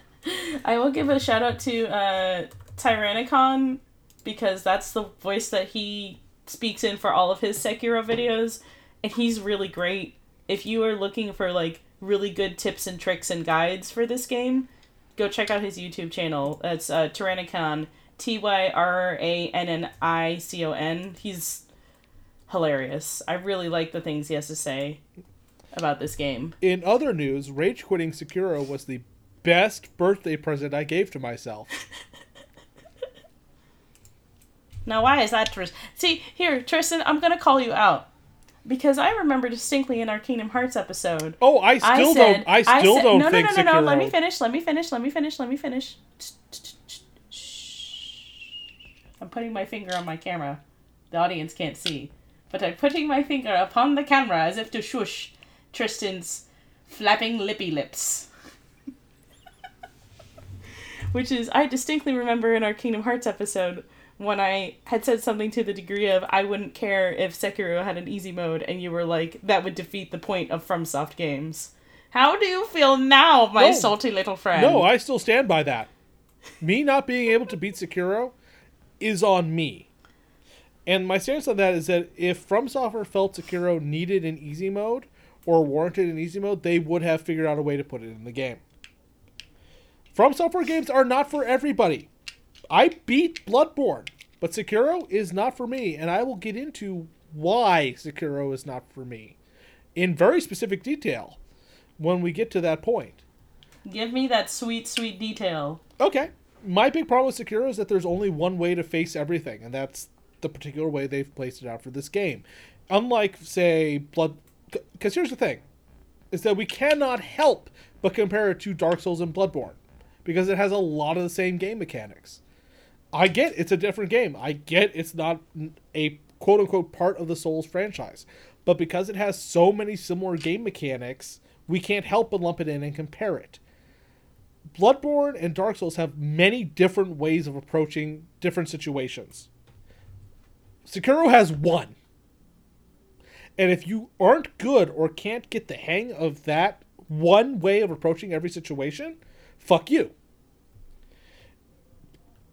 [SPEAKER 2] I will give a shout out to uh, Tyrannicon because that's the voice that he speaks in for all of his Sekiro videos, and he's really great. If you are looking for like really good tips and tricks and guides for this game, go check out his YouTube channel. It's uh, Tyrannicon, T Y R A N N I C O N. He's hilarious. I really like the things he has to say about this game.
[SPEAKER 3] In other news, rage quitting Sekiro was the best birthday present I gave to myself.
[SPEAKER 2] Now, why is that, Tristan? See, here, Tristan, I'm gonna call you out because I remember distinctly in our Kingdom Hearts episode.
[SPEAKER 3] Oh, I still
[SPEAKER 2] said,
[SPEAKER 3] don't. I still
[SPEAKER 2] said,
[SPEAKER 3] don't
[SPEAKER 2] no,
[SPEAKER 3] think
[SPEAKER 2] no, no, no,
[SPEAKER 3] Sekiro.
[SPEAKER 2] no. Let me finish. Let me finish. Let me finish. Let me finish. I'm putting my finger on my camera. The audience can't see, but I'm putting my finger upon the camera as if to shush Tristan's flapping lippy lips. Which is, I distinctly remember in our Kingdom Hearts episode when I had said something to the degree of I wouldn't care if Sekiro had an easy mode, and you were like, that would defeat the point of FromSoft games. How do you feel now, my
[SPEAKER 3] No.
[SPEAKER 2] salty little friend?
[SPEAKER 3] No, I still stand by that. Me not being able to beat Sekiro is on me. And my stance on that is that if From Software felt Sekiro needed an easy mode or warranted an easy mode, they would have figured out a way to put it in the game. From Software games are not for everybody. I beat Bloodborne, but Sekiro is not for me, and I will get into why Sekiro is not for me in very specific detail when we get to that point.
[SPEAKER 2] Give me that sweet, sweet detail.
[SPEAKER 3] Okay. My big problem with Sekiro is that there's only one way to face everything, and that's the particular way they've placed it out for this game. Unlike, say, Blood. Because here's the thing is that we cannot help but compare it to Dark Souls and Bloodborne, because it has a lot of the same game mechanics. I get it's a different game. I get it's not a quote unquote part of the Souls franchise. But because it has so many similar game mechanics, we can't help but lump it in and compare it. Bloodborne and Dark Souls have many different ways of approaching different situations. Sekiro has one. And if you aren't good or can't get the hang of that one way of approaching every situation, fuck you.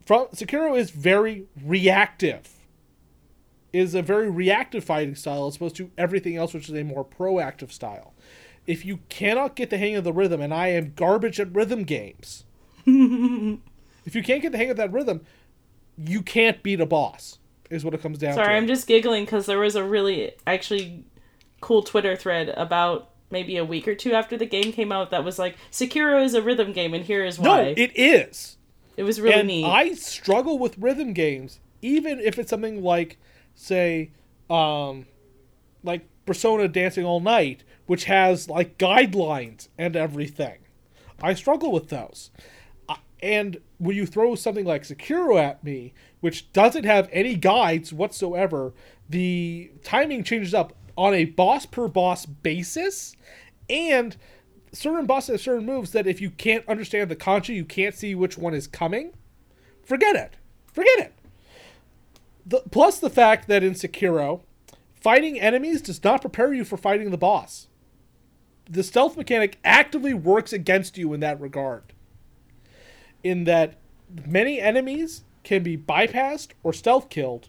[SPEAKER 3] From Sekiro is very reactive. Is a very reactive fighting style as opposed to everything else, which is a more proactive style. If you cannot get the hang of the rhythm, and I am garbage at rhythm games, if you can't get the hang of that rhythm, you can't beat a boss. Is what it comes down to.
[SPEAKER 2] Sorry,
[SPEAKER 3] to.
[SPEAKER 2] I'm just giggling because there was a really actually cool Twitter thread about maybe a week or two after the game came out that was like Sekiro is a rhythm game and here is why.
[SPEAKER 3] no,
[SPEAKER 2] why.
[SPEAKER 3] it is.
[SPEAKER 2] It was really
[SPEAKER 3] and
[SPEAKER 2] neat.
[SPEAKER 3] I struggle with rhythm games, even if it's something like, say, um, like Persona Dancing All Night, which has like guidelines and everything. I struggle with those. And when you throw something like Sekiro at me, which doesn't have any guides whatsoever, the timing changes up on a boss per boss basis, and certain bosses have certain moves that if you can't understand the kanji, you can't see which one is coming. Forget it. Forget it. The, plus the fact that in Sekiro, fighting enemies does not prepare you for fighting the boss. The stealth mechanic actively works against you in that regard. In that many enemies can be bypassed or stealth killed,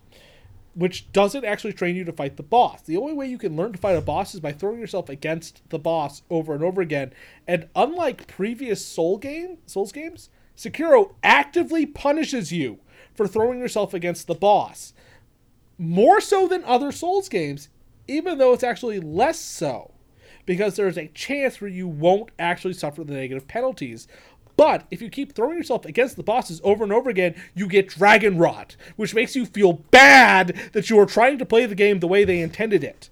[SPEAKER 3] which doesn't actually train you to fight the boss. The only way you can learn to fight a boss is by throwing yourself against the boss over and over again. And unlike previous Soul game, Souls games, Sekiro actively punishes you for throwing yourself against the boss. More so than other Souls games, even though it's actually less so. because there's a chance where you won't actually suffer the negative penalties. But if you keep throwing yourself against the bosses over and over again, you get dragon rot, which makes you feel bad that you are trying to play the game the way they intended it.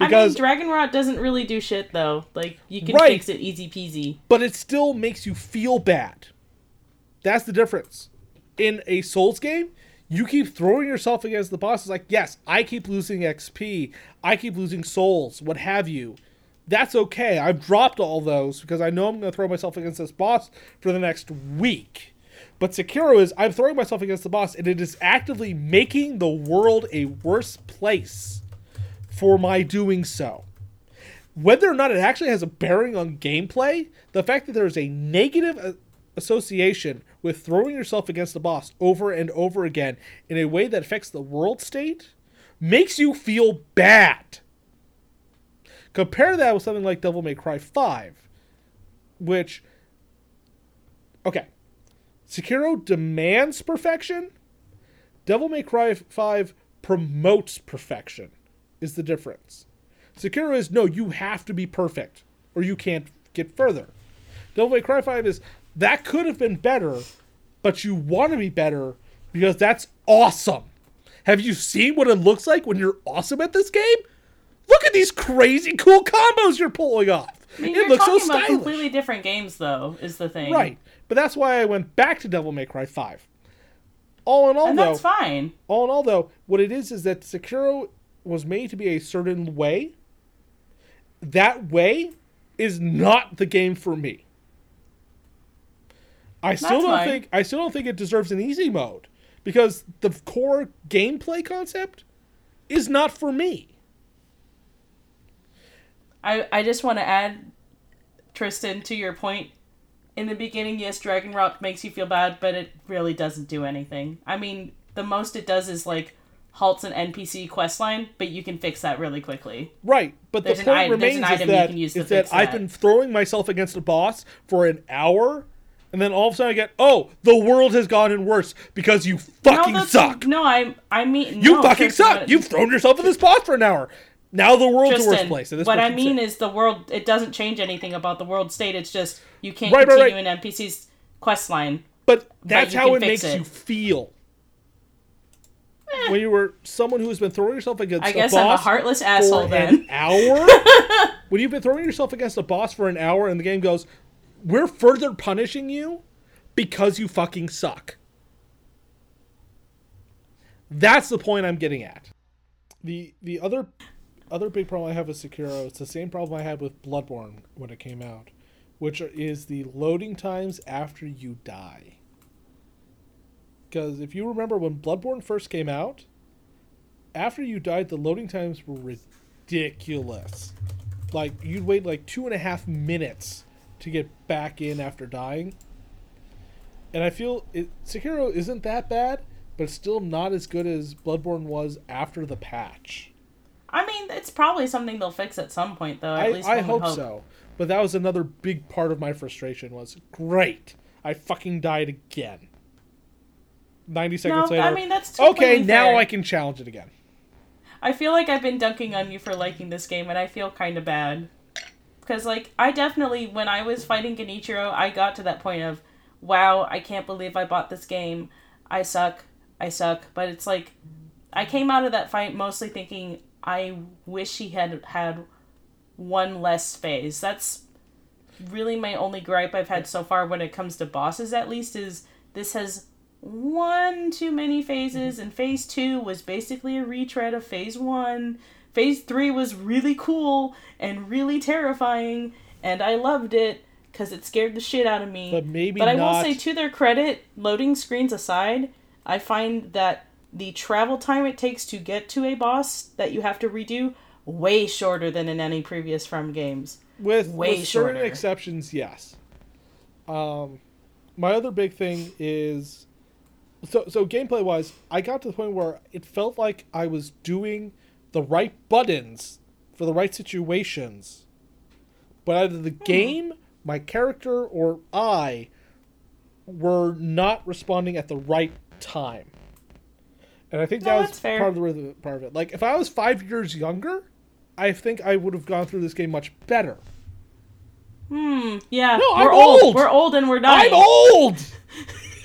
[SPEAKER 2] I mean,
[SPEAKER 3] Because
[SPEAKER 2] Dragon Rot doesn't really do shit though. Like you can
[SPEAKER 3] Right.
[SPEAKER 2] fix it easy peasy.
[SPEAKER 3] but it still makes you feel bad. That's the difference. In a Souls game, you keep throwing yourself against the bosses. Like, yes, I keep losing XP, I keep losing souls, what have you. That's okay. I've dropped all those because I know I'm going to throw myself against this boss for the next week. But Sekiro is, I'm throwing myself against the boss, and it is actively making the world a worse place for my doing so whether or not it actually has a bearing on gameplay, the fact that there is a negative association with throwing yourself against the boss over and over again in a way that affects the world state makes you feel bad. Compare that with something like Devil May Cry 5, which, okay, Sekiro demands perfection. Devil May Cry 5 promotes perfection, is the difference. Sekiro is no, you have to be perfect or you can't get further. Devil May Cry 5 is that could have been better, but you want to be better because that's awesome. Have you seen what it looks like when you're awesome at this game? Look at these crazy cool combos you're pulling off.
[SPEAKER 2] I mean,
[SPEAKER 3] it looks so stylish.
[SPEAKER 2] completely different games though. Is the thing
[SPEAKER 3] Right. But that's why I went back to Devil May Cry 5. All in all,
[SPEAKER 2] And
[SPEAKER 3] though,
[SPEAKER 2] that's fine.
[SPEAKER 3] all in all, though, what it is is that Sekiro was made to be a certain way. That way is not the game for me. I still
[SPEAKER 2] That's
[SPEAKER 3] don't
[SPEAKER 2] fine.
[SPEAKER 3] think I still don't think it deserves an easy mode because the core gameplay concept is not for me.
[SPEAKER 2] I I just want to add, Tristan, to your point. In the beginning, yes, Dragon Rot makes you feel bad, but it really doesn't do anything. I mean, the most it does is like halts an NPC quest line, but you can fix that really quickly.
[SPEAKER 3] Right, but
[SPEAKER 2] There's
[SPEAKER 3] the
[SPEAKER 2] an
[SPEAKER 3] point
[SPEAKER 2] item-
[SPEAKER 3] remains is
[SPEAKER 2] item you
[SPEAKER 3] that,
[SPEAKER 2] can use
[SPEAKER 3] that
[SPEAKER 2] fix
[SPEAKER 3] I've
[SPEAKER 2] that.
[SPEAKER 3] been throwing myself against a boss for an hour, and then all of a sudden I get, oh, the world has gotten worse because you fucking
[SPEAKER 2] no,
[SPEAKER 3] suck.
[SPEAKER 2] No, I I mean
[SPEAKER 3] You
[SPEAKER 2] no,
[SPEAKER 3] fucking suck. You've thrown yourself at this boss for an hour. Now the world's a worse
[SPEAKER 2] Tristan,
[SPEAKER 3] place.
[SPEAKER 2] what I mean is the world. It doesn't change anything about the world state. It's just you can't
[SPEAKER 3] Right, right,
[SPEAKER 2] continue
[SPEAKER 3] right.
[SPEAKER 2] an NPC's quest line.
[SPEAKER 3] but that's
[SPEAKER 2] you
[SPEAKER 3] how it makes
[SPEAKER 2] it.
[SPEAKER 3] you feel. Eh. When you were someone who has been throwing yourself against
[SPEAKER 2] I
[SPEAKER 3] a
[SPEAKER 2] guess
[SPEAKER 3] boss
[SPEAKER 2] I'm a heartless
[SPEAKER 3] for
[SPEAKER 2] asshole
[SPEAKER 3] an
[SPEAKER 2] then.
[SPEAKER 3] hour, when you've been throwing yourself against a boss for an hour and the game goes, we're further punishing you because you fucking suck. That's the point I'm getting at. The the other other big problem I have with Sekiro, it's the same problem I had with Bloodborne when it came out, which is the loading times after you die. Because if you remember when Bloodborne first came out, after you died, the loading times were ridiculous. Like you'd wait like two and a half minutes to get back in after dying. And I feel it, Sekiro isn't that bad, but still not as good as Bloodborne was after the patch.
[SPEAKER 2] I mean, it's probably something they'll fix at some point, though. At
[SPEAKER 3] I,
[SPEAKER 2] least
[SPEAKER 3] I
[SPEAKER 2] would
[SPEAKER 3] hope, so. But that was another big part of my frustration was great. I fucking died again. 90 seconds
[SPEAKER 2] No,
[SPEAKER 3] later.
[SPEAKER 2] I mean that's
[SPEAKER 3] okay, now
[SPEAKER 2] fair.
[SPEAKER 3] I can challenge it again.
[SPEAKER 2] I feel like I've been dunking on you for liking this game, and I feel kind of bad. Because, like, I definitely, when I was fighting Genichiro, I got to that point of, wow, I can't believe I bought this game. I suck. I suck. But it's like, I came out of that fight mostly thinking, I wish he had had one less phase. That's really my only gripe I've had so far when it comes to bosses, at least, is this has one too many phases, mm-hmm. and phase two was basically a retread of phase one. Phase three was really cool and really terrifying, and I loved it because it scared the shit out of me.
[SPEAKER 3] But maybe
[SPEAKER 2] But I will say, to their credit, loading screens aside, I find that the travel time it takes to get to a boss that you have to redo way shorter than in any previous From games.
[SPEAKER 3] With,
[SPEAKER 2] Way
[SPEAKER 3] with certain
[SPEAKER 2] shorter.
[SPEAKER 3] exceptions, yes. Um, my other big thing is so so gameplay wise, I got to the point where it felt like I was doing the right buttons for the right situations, but either the
[SPEAKER 2] Hmm.
[SPEAKER 3] game, my character, or I were not responding at the right time. And I think
[SPEAKER 2] No,
[SPEAKER 3] that was part of the rhythm- part of it. Like if I was five years younger, I think I would have gone through this game much better.
[SPEAKER 2] Hmm. Yeah.
[SPEAKER 3] No,
[SPEAKER 2] we're
[SPEAKER 3] I'm
[SPEAKER 2] old.
[SPEAKER 3] old.
[SPEAKER 2] We're old and we're dying.
[SPEAKER 3] I'm old.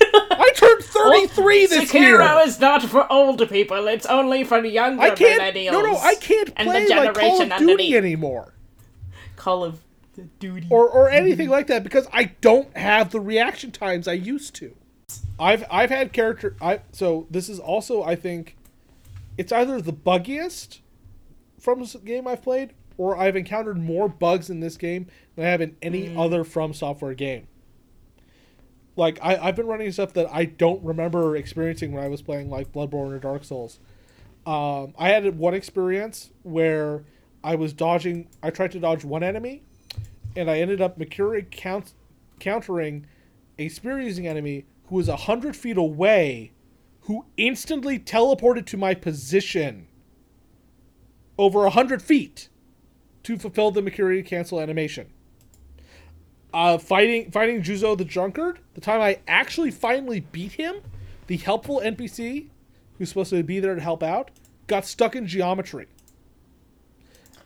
[SPEAKER 3] I turned 33 this year.
[SPEAKER 2] Sekiro is not for older people. It's only for the younger
[SPEAKER 3] I can't.
[SPEAKER 2] millennials.
[SPEAKER 3] No, no, I can't play like Call of Duty anymore,
[SPEAKER 2] Call of Duty.
[SPEAKER 3] or or anything like that because I don't have the reaction times I used to. I've I've had character. I so this is also I think it's either the buggiest from game I've played, or I've encountered more bugs in this game than I have in any other From Software game. Like I, I've been running stuff that I don't remember experiencing when I was playing like Bloodborne or Dark Souls. Um, I had one experience where I was dodging. I tried to dodge one enemy, and I ended up Mikiri count, countering a spear using enemy who was a hundred feet away, who instantly teleported to my position over a hundred feet to fulfill the Mikiri cancel animation. Uh, fighting fighting Juzo the Drunkard, the time I actually finally beat him, the helpful NPC who's supposed to be there to help out got stuck in geometry.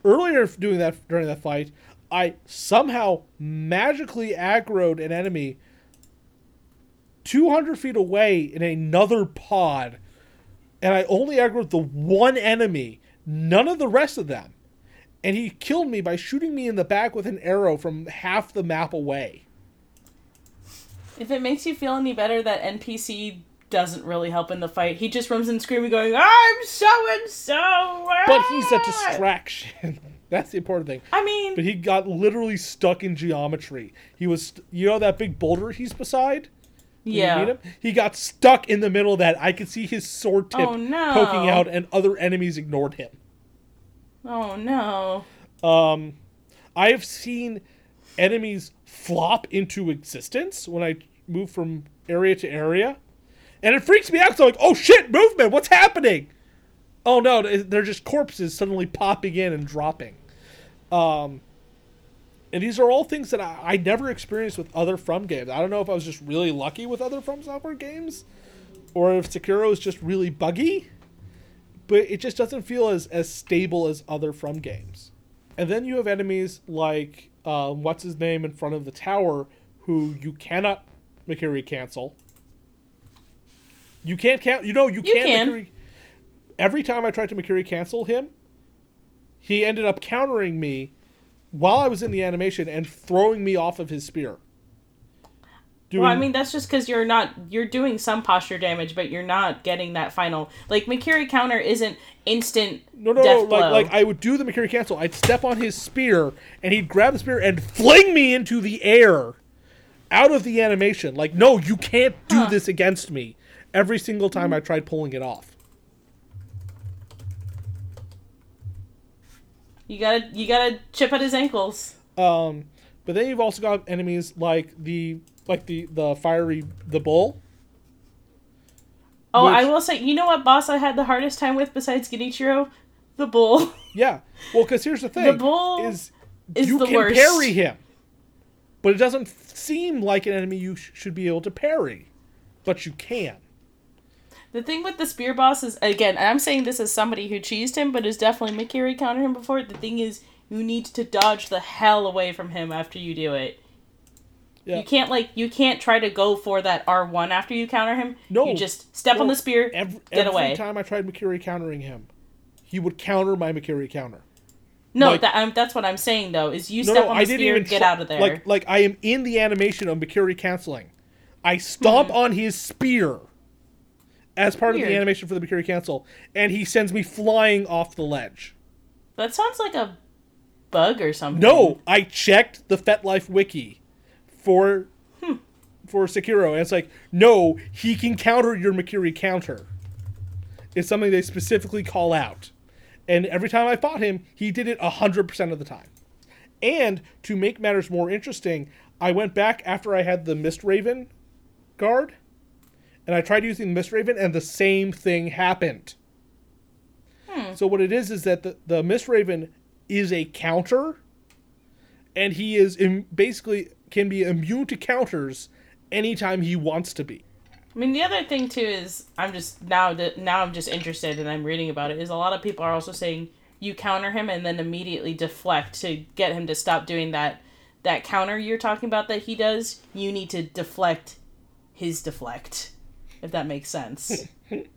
[SPEAKER 3] Earlier doing that during that fight, I somehow magically aggroed an enemy 200 feet away in another pod, and I only aggroed the one enemy, none of the rest of them. And he killed me by shooting me in the back with an arrow from half the map away.
[SPEAKER 2] If it makes you feel any better, that NPC doesn't really help in the fight. He just runs and screaming, going, "I'm so and so."
[SPEAKER 3] But he's a ah! distraction. That's the important thing.
[SPEAKER 2] I mean,
[SPEAKER 3] But he got literally stuck in geometry. He was, you know, that big boulder he's beside.
[SPEAKER 2] Yeah.
[SPEAKER 3] He got stuck in the middle of that. I could see his sword tip
[SPEAKER 2] Oh, no.
[SPEAKER 3] poking out, and other enemies ignored him.
[SPEAKER 2] Oh no.
[SPEAKER 3] Um, I have seen enemies flop into existence when I move from area to area, and it freaks me out. So I'm like, oh shit, movement! What's happening? Oh no, they're just corpses suddenly popping in and dropping. Um, and these are all things that I, I never experienced with other From games. I don't know if I was just really lucky with other From Software games, or if Sekiro is just really buggy. But it just doesn't feel as, as stable as other From games. And then you have enemies like uh, what's his name in front of the tower, who you cannot Mikiri cancel. You can't count. You know you,
[SPEAKER 2] You
[SPEAKER 3] can't.
[SPEAKER 2] can.
[SPEAKER 3] Mikiri- Every time I tried to Mikiri cancel him, he ended up countering me while I was in the animation and throwing me off of his spear.
[SPEAKER 2] Well, I mean, that's just because you're not you're doing some posture damage, but you're not getting that final. Like Mikiri counter isn't instant.
[SPEAKER 3] No, no,
[SPEAKER 2] death
[SPEAKER 3] no. Like,
[SPEAKER 2] blow.
[SPEAKER 3] like I would do the Mikiri cancel. I'd step on his spear, and he'd grab the spear and fling me into the air, out of the animation. Like, no, you can't do
[SPEAKER 2] Huh.
[SPEAKER 3] this against me. Every single time I tried pulling it off.
[SPEAKER 2] You gotta you gotta chip at his ankles.
[SPEAKER 3] Um, but then you've also got enemies like the like the the fiery the bull.
[SPEAKER 2] Oh, I will say, you know what boss I had the hardest time with besides Genichiro? The bull.
[SPEAKER 3] Yeah. Well, because here's the thing:
[SPEAKER 2] The bull
[SPEAKER 3] is,
[SPEAKER 2] is
[SPEAKER 3] you can
[SPEAKER 2] worst.
[SPEAKER 3] parry him, but it doesn't seem like an enemy you sh- should be able to parry, but you can.
[SPEAKER 2] The thing with the spear boss is again, I'm saying this as somebody who cheesed him, but has definitely Mikiri countered him before. The thing is, you need to dodge the hell away from him after you do it.
[SPEAKER 3] Yeah.
[SPEAKER 2] You can't like you can't try to go for that R one after you counter him.
[SPEAKER 3] No.
[SPEAKER 2] you just step on the spear,
[SPEAKER 3] Every,
[SPEAKER 2] get away.
[SPEAKER 3] every
[SPEAKER 2] away.
[SPEAKER 3] time I tried Mikiri countering him, he would counter my Mikiri counter.
[SPEAKER 2] No,
[SPEAKER 3] like-
[SPEAKER 2] that, um, that's what I'm saying though. Is you
[SPEAKER 3] No,
[SPEAKER 2] step
[SPEAKER 3] no,
[SPEAKER 2] on the
[SPEAKER 3] I
[SPEAKER 2] spear, get
[SPEAKER 3] try-
[SPEAKER 2] out of there.
[SPEAKER 3] Like, like I am in the animation of Mikiri canceling. I stomp
[SPEAKER 2] Hmm.
[SPEAKER 3] on his spear as part of the animation for the Mikiri cancel, and he sends me flying off the ledge.
[SPEAKER 2] that sounds like a bug or something.
[SPEAKER 3] No, I checked the Fextralife wiki for
[SPEAKER 2] Hmm.
[SPEAKER 3] for Sekiro, and it's like, no, he can counter your Mikiri counter. It's something they specifically call out. And every time I fought him, he did it 100% of the time. And to make matters more interesting, I went back after I had the Mist Raven guard, and I tried using the Mist Raven, and the same thing happened. Hmm. So what it is is that the, the Mist Raven is a counter, and he is Im- basically can be immune to counters anytime he wants to be.
[SPEAKER 2] I mean, the other thing too is I'm just now that now I'm just interested and I'm reading about it. Is a lot of people are also saying you counter him and then immediately deflect to get him to stop doing that that counter you're talking about that he does. You need to deflect his deflect, if that makes sense.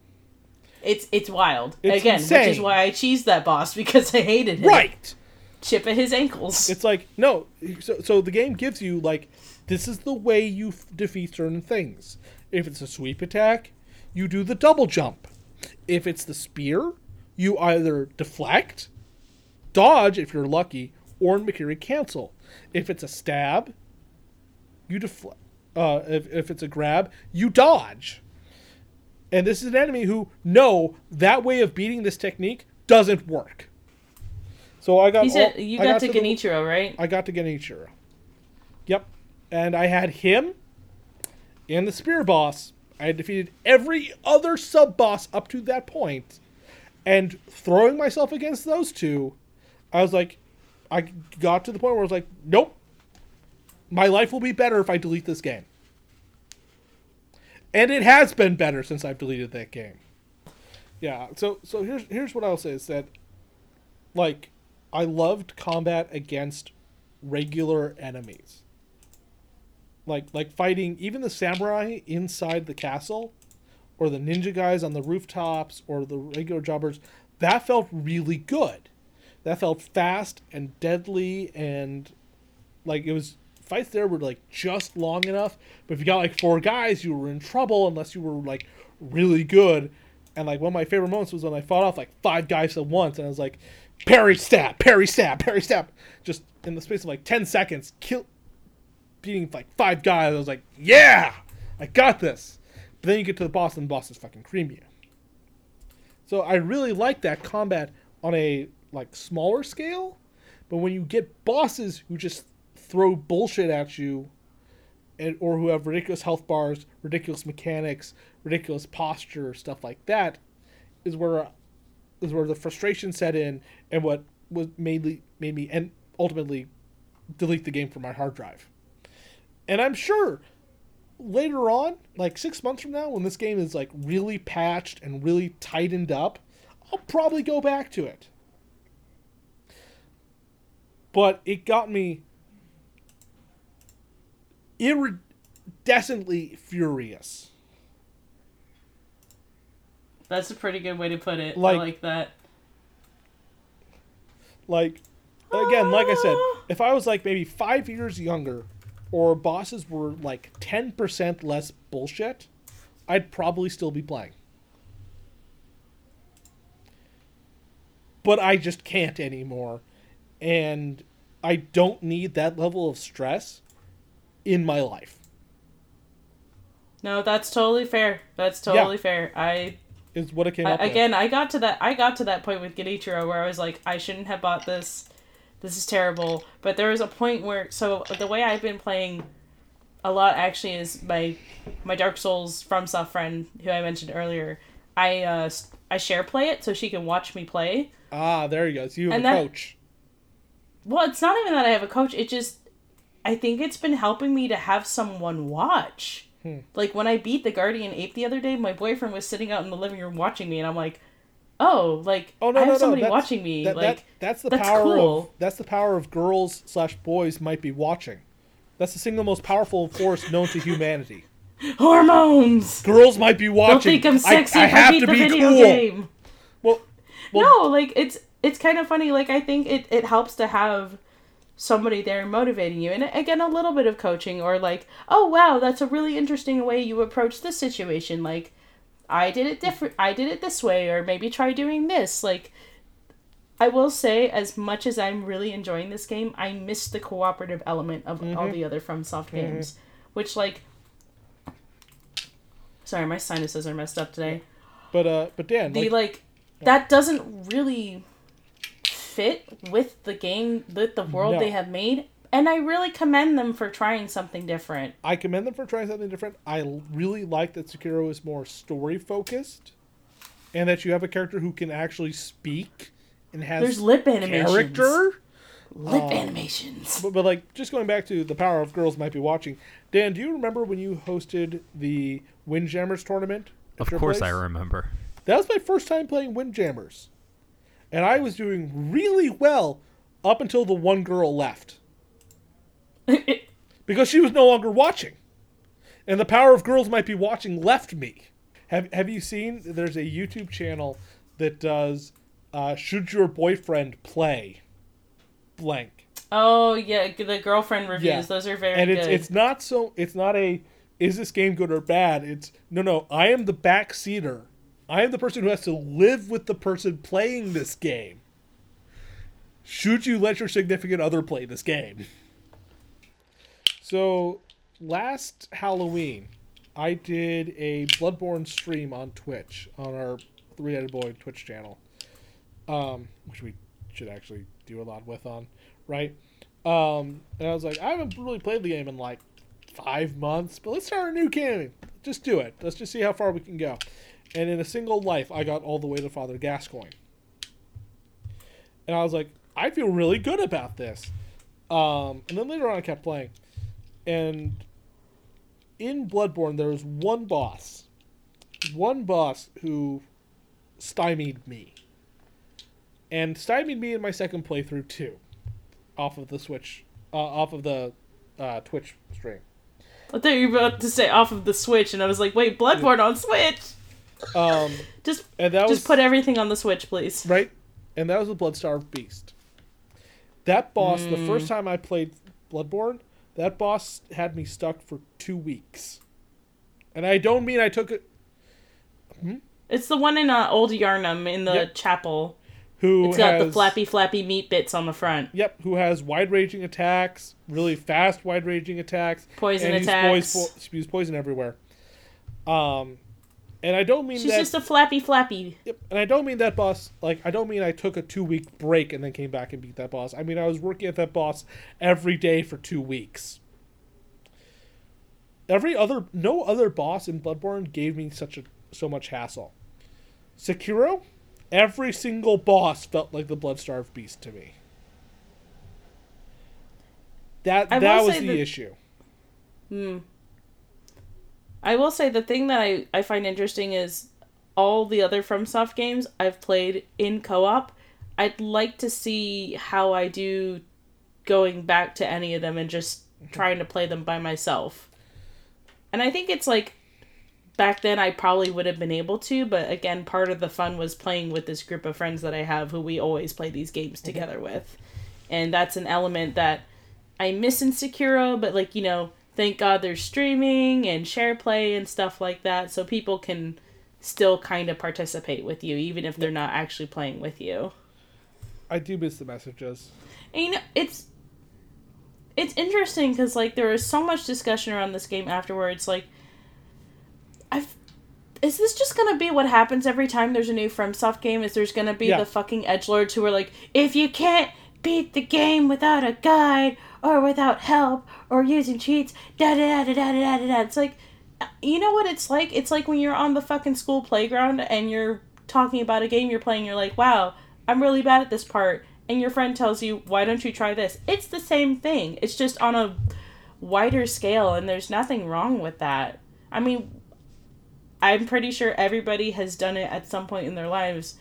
[SPEAKER 2] it's it's wild.
[SPEAKER 3] It's
[SPEAKER 2] Again, which is why I cheesed that boss because I hated him.
[SPEAKER 3] Right.
[SPEAKER 2] Chip at his ankles.
[SPEAKER 3] It's like no. So so the game gives you like this is the way you f- defeat certain things. If it's a sweep attack, you do the double jump. If it's the spear, you either deflect, dodge if you're lucky, or in Mikiri cancel. If it's a stab, you deflect. Uh, if, if it's a grab, you dodge. And this is an enemy who no that way of beating this technique doesn't work. So I got
[SPEAKER 2] said
[SPEAKER 3] all-
[SPEAKER 2] you
[SPEAKER 3] I
[SPEAKER 2] got, to
[SPEAKER 3] the-
[SPEAKER 2] Genichiro, right?
[SPEAKER 3] I got to Genichiro. Yep. And I had him and the spear boss. I had defeated every other sub boss up to that. And throwing myself against those two, I was like, I got to the point where I was like, nope. My life will be better if I delete this game. And it has been better since I've deleted that game. Yeah, so so here's here's what I'll say is that like I loved combat against regular enemies. Like like fighting even the samurai inside the castle or the ninja guys on the rooftops or the regular jobbers, that felt really good. That felt fast and deadly and like it was fights there were like just long enough, but if you got like four guys, you were in trouble unless you were like really good. And like one of my favorite moments was when I fought off like five guys at once, and I was like, parry stab, parry stab, parry stab, just in the space of like ten seconds, kill, beating like five guys. I was like, yeah, I got this. But then you get to the boss, and the boss is fucking cream you. So I really like that combat on a like smaller scale, but when you get bosses who just throw bullshit at you, and or who have ridiculous health bars, ridiculous mechanics, ridiculous posture, stuff like that, is where is where the frustration set in, and what was mainly made me and ultimately delete the game from my hard drive. And I'm sure later on, like six months from now, when this game is like really patched and really tightened up, I'll probably go back to it. But it got me iridescently furious.
[SPEAKER 2] That's a pretty good way to put it.
[SPEAKER 3] Like-
[SPEAKER 2] I like that.
[SPEAKER 3] Like, again, like I said, ah. if I was like maybe five years younger, or bosses were like ten percent less bullshit, I'd probably still be playing. But I just can't anymore, and I don't need that level of stress in my life.
[SPEAKER 2] No, that's totally fair. That's totally fair. I
[SPEAKER 3] Is what it came
[SPEAKER 2] I,
[SPEAKER 3] up with.
[SPEAKER 2] again, I got to that. I got to that point with Genichiro where I was like, I shouldn't have bought this. This is terrible. But there was a point where, so the way I've been playing a lot actually is my my Dark Souls from Soft friend who I mentioned earlier. I uh I share play it so she can watch me play.
[SPEAKER 3] Ah, there you go. So you have
[SPEAKER 2] And
[SPEAKER 3] a
[SPEAKER 2] that-
[SPEAKER 3] coach.
[SPEAKER 2] Well, it's not even that I have a coach. It just I think it's been helping me to have someone watch.
[SPEAKER 3] Hmm.
[SPEAKER 2] Like when I beat the Guardian Ape the other day, my boyfriend was sitting out in the living room watching me, and I'm like, "Oh, like
[SPEAKER 3] Oh no,
[SPEAKER 2] I
[SPEAKER 3] no,
[SPEAKER 2] have
[SPEAKER 3] no!
[SPEAKER 2] somebody
[SPEAKER 3] that's,
[SPEAKER 2] watching me."
[SPEAKER 3] That,
[SPEAKER 2] like
[SPEAKER 3] that, that's the
[SPEAKER 2] that's
[SPEAKER 3] power
[SPEAKER 2] cool.
[SPEAKER 3] of that's the power of girls slash boys might be watching. That's the single most powerful force known to humanity.
[SPEAKER 2] hormones.
[SPEAKER 3] Girls might be watching.
[SPEAKER 2] think I'm sexy
[SPEAKER 3] I, I have
[SPEAKER 2] beat
[SPEAKER 3] to
[SPEAKER 2] the
[SPEAKER 3] be
[SPEAKER 2] video
[SPEAKER 3] cool.
[SPEAKER 2] game.
[SPEAKER 3] Well, well,
[SPEAKER 2] no, like it's it's kind of funny. Like I think it it helps to have somebody there motivating you, and again, a little bit of coaching or like, oh wow, that's a really interesting way you approach this situation. Like, I did it different. I did it this way, or maybe try doing this. Like, I will say, as much as I'm really enjoying this game, I miss the cooperative element of all the other FromSoft games, which like. Sorry, my sinuses are messed up today
[SPEAKER 3] but uh, but Dan,
[SPEAKER 2] the
[SPEAKER 3] like,
[SPEAKER 2] like that doesn't really fit with the game with the world
[SPEAKER 3] No.
[SPEAKER 2] they have made and i really commend them for trying something different
[SPEAKER 3] I commend them for trying something different. I really like that Sekiro is more story focused, and that you have a character who can actually speak and has
[SPEAKER 2] there's lip animations
[SPEAKER 3] character.
[SPEAKER 2] lip
[SPEAKER 3] Um,
[SPEAKER 2] animations
[SPEAKER 3] But, but like just going back to the power of girls might be watching. Dan, do you remember when you hosted the Windjammers tournament?
[SPEAKER 5] Of
[SPEAKER 3] your
[SPEAKER 5] course, I remember.
[SPEAKER 3] That was my first time playing Windjammers. And I was doing really well up until the one girl left because she was no longer watching, and the power of girls might be watching left me. Have Have you seen? There's a YouTube channel that does uh, should your boyfriend play blank
[SPEAKER 2] oh yeah, the girlfriend reviews.
[SPEAKER 3] Yeah.
[SPEAKER 2] Those are very
[SPEAKER 3] and
[SPEAKER 2] good.
[SPEAKER 3] it's it's not so it's not a is this game good or bad it's no no i am the backseater i am the person who has to live with the person playing this game should you let your significant other play this game so last halloween i did a bloodborne stream on twitch on our three-headed boy twitch channel um, which we should actually do a lot with on right um, and I was like, I haven't really played the game in like five months, but let's start a new campaign. Just do it. Let's just see how far we can go. And in a single life, I got all the way to Father Gascoigne. And I was like, I feel really good about this. Um, and then later on, I kept playing. And in Bloodborne, there was one boss. One boss who stymied me. And stymied me in my second playthrough, too off of the Switch, uh, off of the uh, Twitch stream.
[SPEAKER 2] I thought you were about to say off of the Switch, and I was like, wait, Bloodborne on Switch.
[SPEAKER 3] Um,
[SPEAKER 2] Just
[SPEAKER 3] and that
[SPEAKER 2] just
[SPEAKER 3] was
[SPEAKER 2] put everything on the Switch, please.
[SPEAKER 3] right, and that was a Bloodstarved Beast. That boss, the first time I played Bloodborne, that boss had me stuck for two weeks, and I don't mean I took it.
[SPEAKER 2] It's the one in uh, Old Yharnam in the
[SPEAKER 3] Yep.
[SPEAKER 2] chapel.
[SPEAKER 3] Who
[SPEAKER 2] It's got the flappy, flappy meat bits on the front.
[SPEAKER 3] Yep, who has wide ranging attacks, really fast wide ranging attacks,
[SPEAKER 2] Poison
[SPEAKER 3] and
[SPEAKER 2] attacks.
[SPEAKER 3] Spews, po- spews poison everywhere. Um, and I don't mean
[SPEAKER 2] She's
[SPEAKER 3] that.
[SPEAKER 2] just a flappy, flappy.
[SPEAKER 3] Yep, and I don't mean that boss. Like I don't mean I took a two week break and then came back and beat that boss. I mean I was working at that boss every day for two weeks. Every other, no other boss in Bloodborne gave me such a so much hassle. Sekiro, every single boss felt like the Bloodstarved Beast to me. That
[SPEAKER 2] I
[SPEAKER 3] that was the
[SPEAKER 2] that-
[SPEAKER 3] issue.
[SPEAKER 2] Hmm. I will say the thing that I, I find interesting is all the other FromSoft games I've played in co-op. I'd like to see how I do going back to any of them and just trying to play them by myself. And I think it's like back then I probably would have been able to, but again, part of the fun was playing with this group of friends that I have who we always play these games mm-hmm. together with. And that's an element that I miss in Sekiro, but like, you know, thank God there's streaming and share play and stuff like that so people can still kind of participate with you even if they're not actually playing with you.
[SPEAKER 3] I do miss the messages.
[SPEAKER 2] And you know, it's it's interesting because like there was so much discussion around this game afterwards. Like, I've is this just gonna be what happens every time there's a new FromSoft game? Is there's gonna be
[SPEAKER 3] Yeah.
[SPEAKER 2] the fucking edge lords who are like, if you can't beat the game without a guide or without help or using cheats, da da da da da da da. It's like, you know what it's like? It's like when you're on the fucking school playground and you're talking about a game you're playing. You're like, wow, I'm really bad at this part, and your friend tells you, why don't you try this? It's the same thing. It's just on a wider scale, and there's nothing wrong with that. I mean, I'm pretty sure everybody has done it at some point in their lives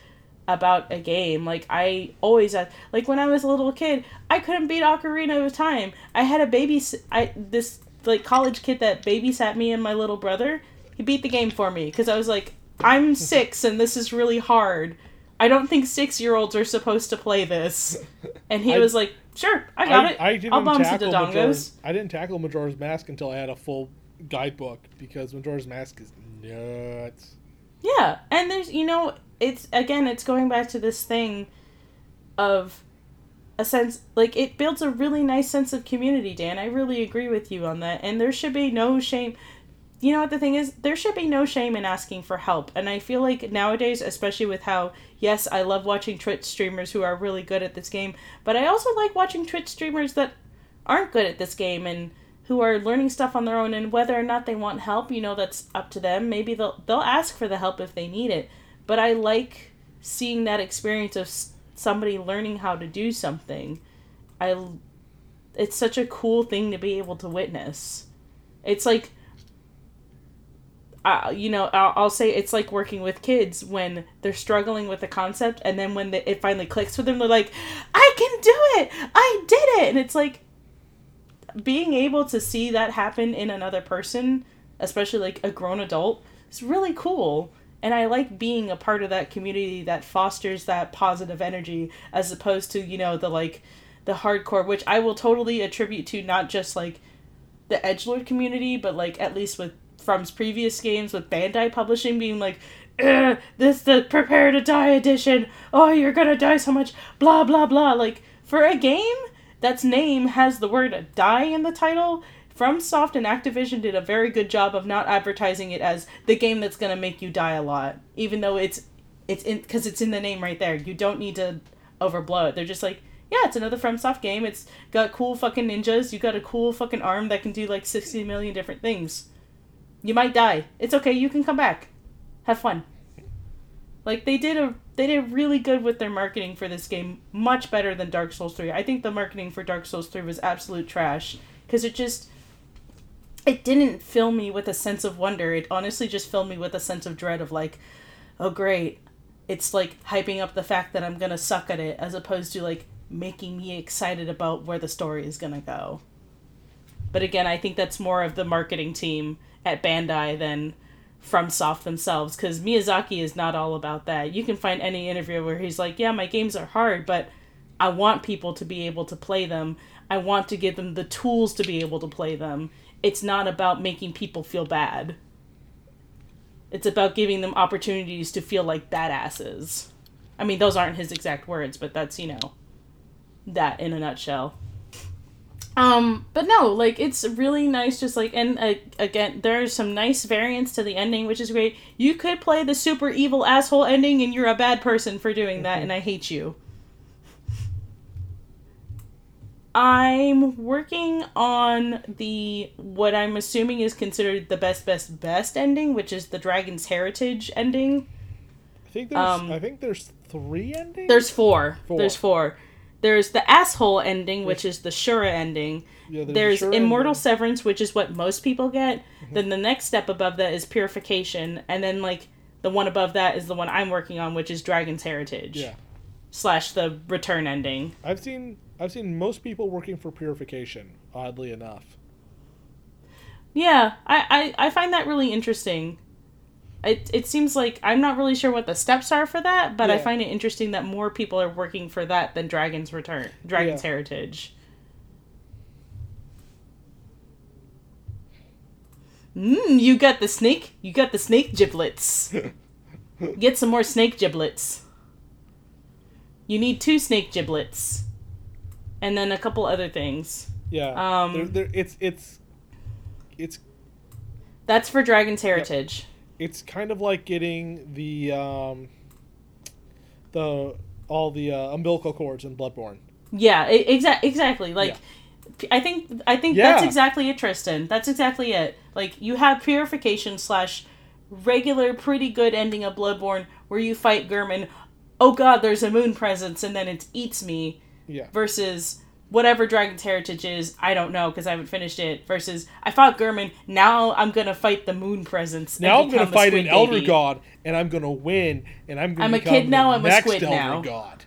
[SPEAKER 2] about a game. Like I always had, like when I was a little kid, I couldn't beat Ocarina of Time. I had a baby I this like college kid that babysat me and my little brother. He beat the game for me because I was like, I'm 6 and this is really hard. I don't think 6-year-olds are supposed to play this. And he
[SPEAKER 3] I-
[SPEAKER 2] was like, "Sure, I got it.
[SPEAKER 3] I didn't
[SPEAKER 2] I'll bomb
[SPEAKER 3] tackle
[SPEAKER 2] dodongos."
[SPEAKER 3] Majora's, I didn't tackle Majora's Mask until I had a full guidebook because Majora's Mask is nuts.
[SPEAKER 2] Yeah, and there's you know it's again it's going back to this thing of a sense like it builds a really nice sense of community, Dan. I really agree with you on that. And there should be no shame. You know what the thing is? There should be no shame in asking for help. And I feel like nowadays, especially with how yes, I love watching Twitch streamers who are really good at this game, but I also like watching Twitch streamers that aren't good at this game and who are learning stuff on their own and whether or not they want help you know that's up to them maybe they'll they'll ask for the help if they need it but i like seeing that experience of somebody learning how to do something I it's such a cool thing to be able to witness it's like uh, you know, I'll, I'll say it's like working with kids when they're struggling with a concept, and then when the, it finally clicks for them, they're like, "I can do it! I did it!" And it's like being able to see that happen in another person, especially like a grown adult, is really cool. And I like being a part of that community that fosters that positive energy, as opposed to you know the like the hardcore, which I will totally attribute to not just like the edge lord community, but like at least with From's previous games with Bandai Publishing being like, "Ugh, this the prepare to die edition. Oh, you're gonna die so much. Blah blah blah. Like for a game that's name has the word die in the title. FromSoft and Activision did a very good job of not advertising it as the game that's gonna make you die a lot, even though it's it's in because it's in the name right there. You don't need to overblow it. They're just like, yeah, it's another FromSoft game. It's got cool fucking ninjas. You got a cool fucking arm that can do like sixty million different things. You might die. It's okay. You can come back. Have fun. Like they did a they did really good with their marketing for this game, much better than Dark Souls 3. I think the marketing for Dark Souls 3 was absolute trash cuz it just it didn't fill me with a sense of wonder. It honestly just filled me with a sense of dread of like, oh great. It's like hyping up the fact that I'm to suck at it as opposed to like making me excited about where the story is to go. But again, I think that's more of the marketing team at Bandai than FromSoft themselves because Miyazaki is not all about that. You can find any interview where he's like, "Yeah, my games are hard, but I want people to be able to play them. I want to give them the tools to be able to play them. It's not about making people feel bad. It's about giving them opportunities to feel like badasses." I mean, those aren't his exact words, but that's, you know, that in a nutshell. Um, but no, like it's really nice. Just like and uh, again, there's some nice variants to the ending, which is great. You could play the super evil asshole ending, and you're a bad person for doing that, and I hate you. I'm working on the what I'm assuming is considered the best, best, best ending, which is the Dragon's Heritage ending.
[SPEAKER 3] I think there's
[SPEAKER 2] Um,
[SPEAKER 3] I think there's three endings.
[SPEAKER 2] There's four.
[SPEAKER 3] Four.
[SPEAKER 2] There's four. There's the asshole ending, which is the Shura ending.
[SPEAKER 3] Yeah,
[SPEAKER 2] There's
[SPEAKER 3] sure
[SPEAKER 2] Immortal
[SPEAKER 3] ending.
[SPEAKER 2] Severance, which is what most people get.
[SPEAKER 3] Mm-hmm.
[SPEAKER 2] Then the next step above that is Purification, and then like the one above that is the one I'm working on, which is Dragon's Heritage
[SPEAKER 3] Yeah,
[SPEAKER 2] slash the Return ending.
[SPEAKER 3] I've seen I've seen most people working for purification. Oddly enough,
[SPEAKER 2] Yeah, I, I, I find that really interesting. It, it seems like I'm not really sure what the steps are for that, but I find it interesting that more people are working for that than Dragon's Return, Dragon's
[SPEAKER 3] Yeah.
[SPEAKER 2] Heritage. Mmm, you got the snake. You got the snake giblets. Get some more snake giblets. You need two snake giblets, and then a couple other things.
[SPEAKER 3] yeah.
[SPEAKER 2] Um,
[SPEAKER 3] there, there, it's it's it's
[SPEAKER 2] That's for Dragon's Heritage.
[SPEAKER 3] it's kind of like getting the um the all the uh, umbilical cords in Bloodborne.
[SPEAKER 2] Yeah, exa- exactly. Like, p I think I think that's exactly it, Tristan. That's exactly it. Like, you have purification slash regular, pretty good ending of Bloodborne where you fight Gehrman. Oh God, there's a moon presence, and then it eats me.
[SPEAKER 3] Yeah.
[SPEAKER 2] Versus whatever Dragon's Heritage is, I don't know because I haven't finished it. Versus I fought Gehrman. Now I'm gonna fight the moon presence.
[SPEAKER 3] Now I'm gonna fight an
[SPEAKER 2] squid
[SPEAKER 3] elder god, and I'm gonna win, and I'm gonna
[SPEAKER 2] I'm a kid now, I'm a
[SPEAKER 3] next
[SPEAKER 2] squid
[SPEAKER 3] elder
[SPEAKER 2] now.
[SPEAKER 3] god.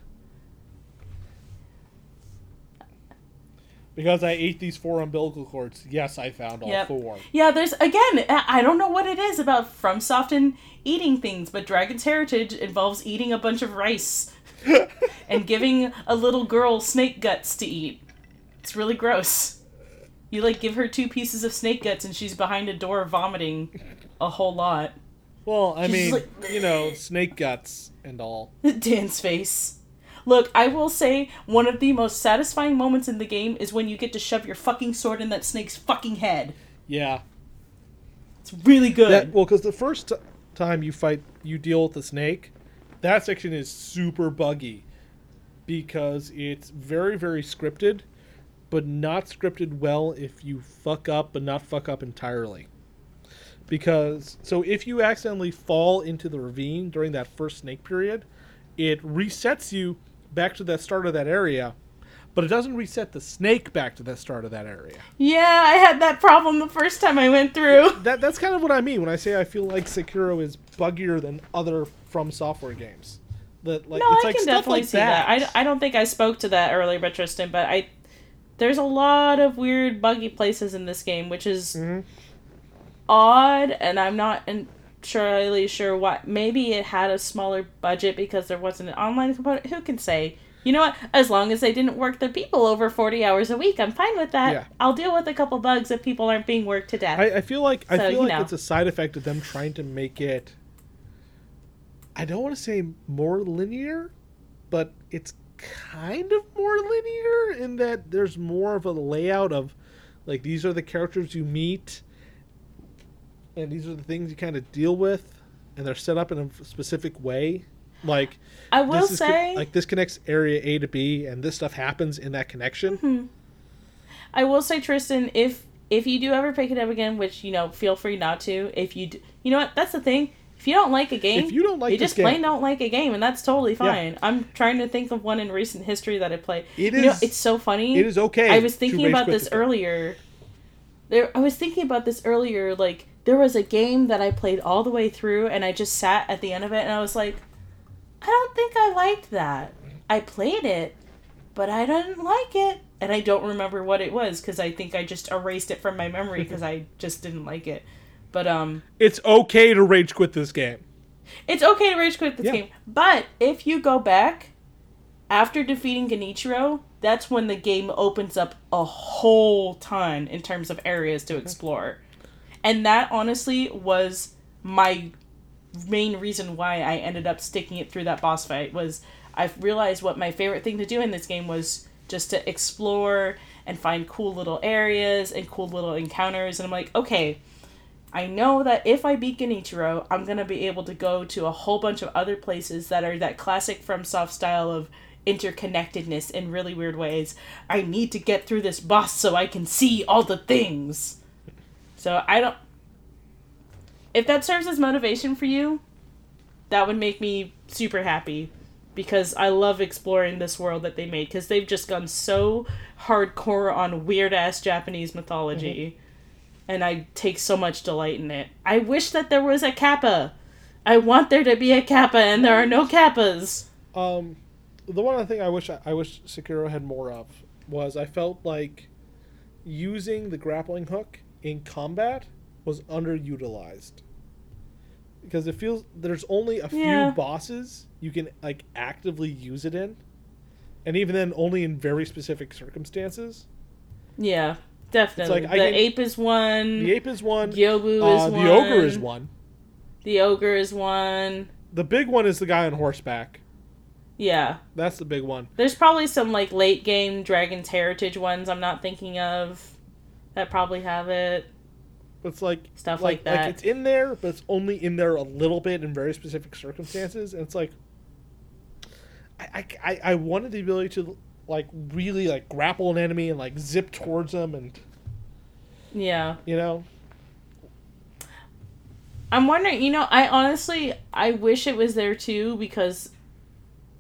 [SPEAKER 3] Because I ate these four umbilical cords. Yes, I found all
[SPEAKER 2] Yep.
[SPEAKER 3] four.
[SPEAKER 2] Yeah, there's again, I I don't know what it is about FromSoft and eating things, but Dragon's Heritage involves eating a bunch of rice and giving a little girl snake guts to eat. It's really gross. You like give her two pieces of snake guts and she's behind a door vomiting a whole lot.
[SPEAKER 3] Well, I
[SPEAKER 2] She's
[SPEAKER 3] mean,
[SPEAKER 2] like-
[SPEAKER 3] you know, snake guts and all.
[SPEAKER 2] Dan's face. Look, I will say one of the most satisfying moments in the game is when you get to shove your fucking sword in that snake's fucking head.
[SPEAKER 3] Yeah.
[SPEAKER 2] It's really good.
[SPEAKER 3] That, well, because the first t- time you fight, you deal with the snake, that section is super buggy because it's very, very scripted, but not scripted well if you fuck up, but not fuck up entirely. Because, so if you accidentally fall into the ravine during that first snake period, it resets you back to the start of that area, but it doesn't reset the snake back to the start of that area.
[SPEAKER 2] Yeah, I had that problem the first time I went through.
[SPEAKER 3] That that's kind of what I mean when I say I feel like Sekiro is buggier than other From Software games. That like
[SPEAKER 2] no,
[SPEAKER 3] it's
[SPEAKER 2] I
[SPEAKER 3] like
[SPEAKER 2] can definitely
[SPEAKER 3] like
[SPEAKER 2] see that. I, I don't think I spoke to that earlier, but Tristan, but I there's a lot of weird buggy places in this game, which is
[SPEAKER 3] Mhm.
[SPEAKER 2] odd, and I'm not entirely sure why. Maybe it had a smaller budget because there wasn't an online component. Who can say? You know what? As long as they didn't work their people over 40 hours a week, I'm fine with that.
[SPEAKER 3] Yeah.
[SPEAKER 2] I'll deal with a couple bugs if people aren't being worked to death.
[SPEAKER 3] I, I feel like I feel like
[SPEAKER 2] know.
[SPEAKER 3] it's a side effect of them trying to make it. I don't want to say more linear, but it's kind of more linear in that there's more of a layout of, like these are the characters you meet, and these are the things you kind of deal with, and they're set up in a specific way. Like
[SPEAKER 2] I will
[SPEAKER 3] this is con-
[SPEAKER 2] say,
[SPEAKER 3] like this connects area A to B, and this stuff happens in that connection.
[SPEAKER 2] Mm-hmm. I will say, Tristan, if if you do ever pick it up again, which you know, feel free not to. If you, d- you know what, that's the thing. If you don't like a game,
[SPEAKER 3] If you don't like
[SPEAKER 2] you just
[SPEAKER 3] game-
[SPEAKER 2] plain don't like a game, and that's totally fine. I'm trying to think of one in recent history that I played.
[SPEAKER 3] It
[SPEAKER 2] you know, it's so funny.
[SPEAKER 3] It is okay.
[SPEAKER 2] I was thinking about this earlier. There, I was thinking about this earlier. Like there was a game that I played all the way through, and I just sat at the end of it, and I was like, I don't think I liked that. I played it, but I didn't like it, and I don't remember what it was because I think I just erased it from my memory because I just didn't like it. But um,
[SPEAKER 3] It's okay to rage quit this game.
[SPEAKER 2] it's okay to rage quit this
[SPEAKER 3] Yeah.
[SPEAKER 2] game, but if you go back after defeating Genichiro, that's when the game opens up a whole ton in terms of areas to explore. And that honestly was my main reason why I ended up sticking it through that boss fight was I realized what my favorite thing to do in this game was just to explore and find cool little areas and cool little encounters and I'm like, okay, I know that if I beat Genichiro, I'm gonna be able to go to a whole bunch of other places that are that classic from soft style of interconnectedness in really weird ways. I need to get through this boss so I can see all the things. So I don't. If that serves as motivation for you, that would make me super happy because I love exploring this world that they made because they've just gone so hardcore on weird ass Japanese mythology. Mm-hmm. And I take so much delight in it. I wish that there was a kappa. I want there to be a kappa, and there are no kappas.
[SPEAKER 3] Um, the one other thing I wish I wish Sekiro had more of was I felt like using the grappling hook in combat was underutilized because it feels there's only a few bosses you can like actively use it in, and even then only in very specific circumstances.
[SPEAKER 2] Yeah, definitely.
[SPEAKER 3] like
[SPEAKER 2] the
[SPEAKER 3] can-
[SPEAKER 2] ape is one.
[SPEAKER 3] The ape is one.
[SPEAKER 2] Gyobu
[SPEAKER 3] uh,
[SPEAKER 2] is one.
[SPEAKER 3] the ogre is one.
[SPEAKER 2] The ogre is one.
[SPEAKER 3] The big one is the guy on horseback.
[SPEAKER 2] Yeah.
[SPEAKER 3] That's the big one.
[SPEAKER 2] There's probably some like late game Dragon's Heritage ones I'm not thinking of that probably have it.
[SPEAKER 3] But it's like
[SPEAKER 2] Stuff like that.
[SPEAKER 3] it's in there, but it's only in there a little bit in very specific circumstances, and it's like I, I- I wanted the ability to like really like grapple an enemy and like zip towards them, and
[SPEAKER 2] Yeah.
[SPEAKER 3] you know,
[SPEAKER 2] I'm wondering, you know, I honestly I wish it was there too because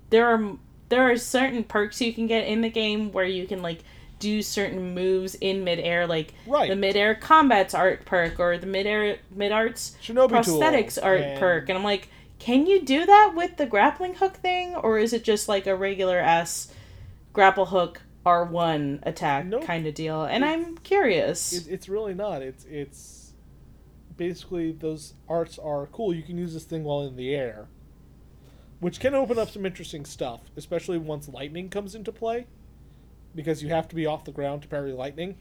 [SPEAKER 2] there are there are certain perks you can get in the game where you can like do certain moves in midair, like
[SPEAKER 3] Right.
[SPEAKER 2] the midair combats art perk or the midair mid arts
[SPEAKER 3] Shinobi tool
[SPEAKER 2] prosthetics art
[SPEAKER 3] and-
[SPEAKER 2] perk, and I'm like, can you do that with the grappling hook thing, or is it just like a regular ass grapple hook R one attack
[SPEAKER 3] Nope.
[SPEAKER 2] kind of deal? And I'm curious.
[SPEAKER 3] it, it's really not. It's it's basically those arts are cool. You can use this thing while in the air, which can open up some interesting stuff, especially once lightning comes into play, because you have to be off the ground to parry lightning.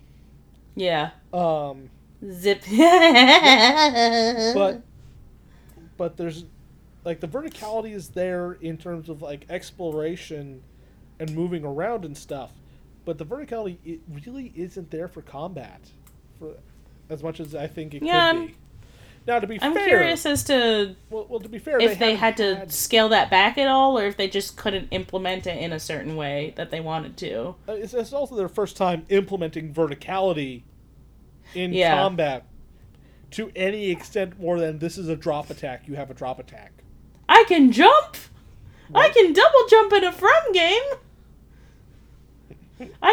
[SPEAKER 2] yeah.
[SPEAKER 3] Um,
[SPEAKER 2] Zip.
[SPEAKER 3] but but there's like the verticality is there in terms of like exploration and moving around and stuff but the verticality it really isn't there for combat for as much as i think it
[SPEAKER 2] Yeah,
[SPEAKER 3] could be now to be
[SPEAKER 2] I'm
[SPEAKER 3] fair
[SPEAKER 2] curious as to
[SPEAKER 3] well, well to be fair
[SPEAKER 2] if they, had
[SPEAKER 3] haven't
[SPEAKER 2] to scale that back at all, or if they just couldn't implement it in a certain way that they wanted to.
[SPEAKER 3] uh, it's, it's also their first time implementing verticality in
[SPEAKER 2] Yeah.
[SPEAKER 3] combat to any extent more than this is a drop attack you have a drop attack
[SPEAKER 2] I can jump. I can double jump in a from game.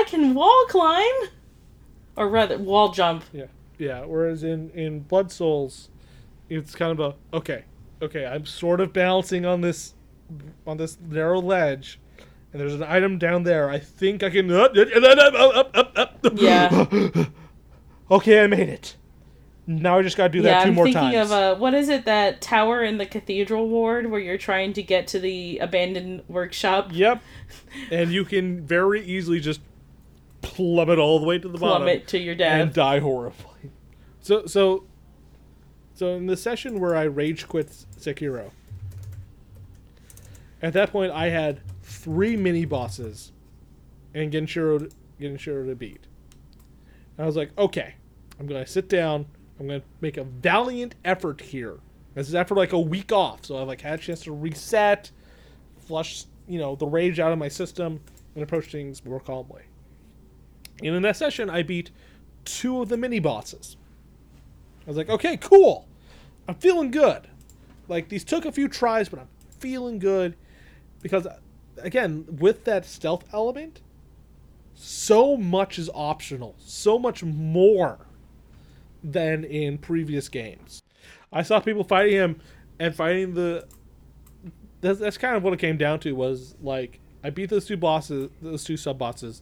[SPEAKER 2] I can wall climb, or rather, wall jump.
[SPEAKER 3] Yeah, yeah. Whereas in in Blood Souls, it's kind of a okay, okay. I'm sort of balancing on this on this narrow ledge, and there's an item down there. I think I can. Up, up, up, up, up.
[SPEAKER 2] Yeah.
[SPEAKER 3] okay, I made it. Now I just gotta do that
[SPEAKER 2] yeah,
[SPEAKER 3] 2
[SPEAKER 2] I'm
[SPEAKER 3] more
[SPEAKER 2] thinking
[SPEAKER 3] times.
[SPEAKER 2] of uh, what is it that tower in the cathedral ward where you're trying to get to the abandoned workshop?
[SPEAKER 3] Yep. And you can very easily just plummet all the way to the bottom
[SPEAKER 2] Plummet to your death.
[SPEAKER 3] and die horribly. So so so in the session where I rage quit Sekiro, at that point I had three mini bosses and Genshiro Genshiro to beat. And I was like, okay, I'm gonna sit down. I'm gonna make a valiant effort here. This is after like a week off, so I've like had a chance to reset, flush, you know, the rage out of my system, and approach things more calmly. And in that session, I beat two of the mini bosses. I was like, okay, cool. I'm feeling good. Like these took a few tries, but I'm feeling good because, again, with that stealth element, so much is optional. So much more than in previous games. I saw people fighting him and fighting the. That's, that's kind of what it came down to. Was like I beat those two bosses, those two sub bosses,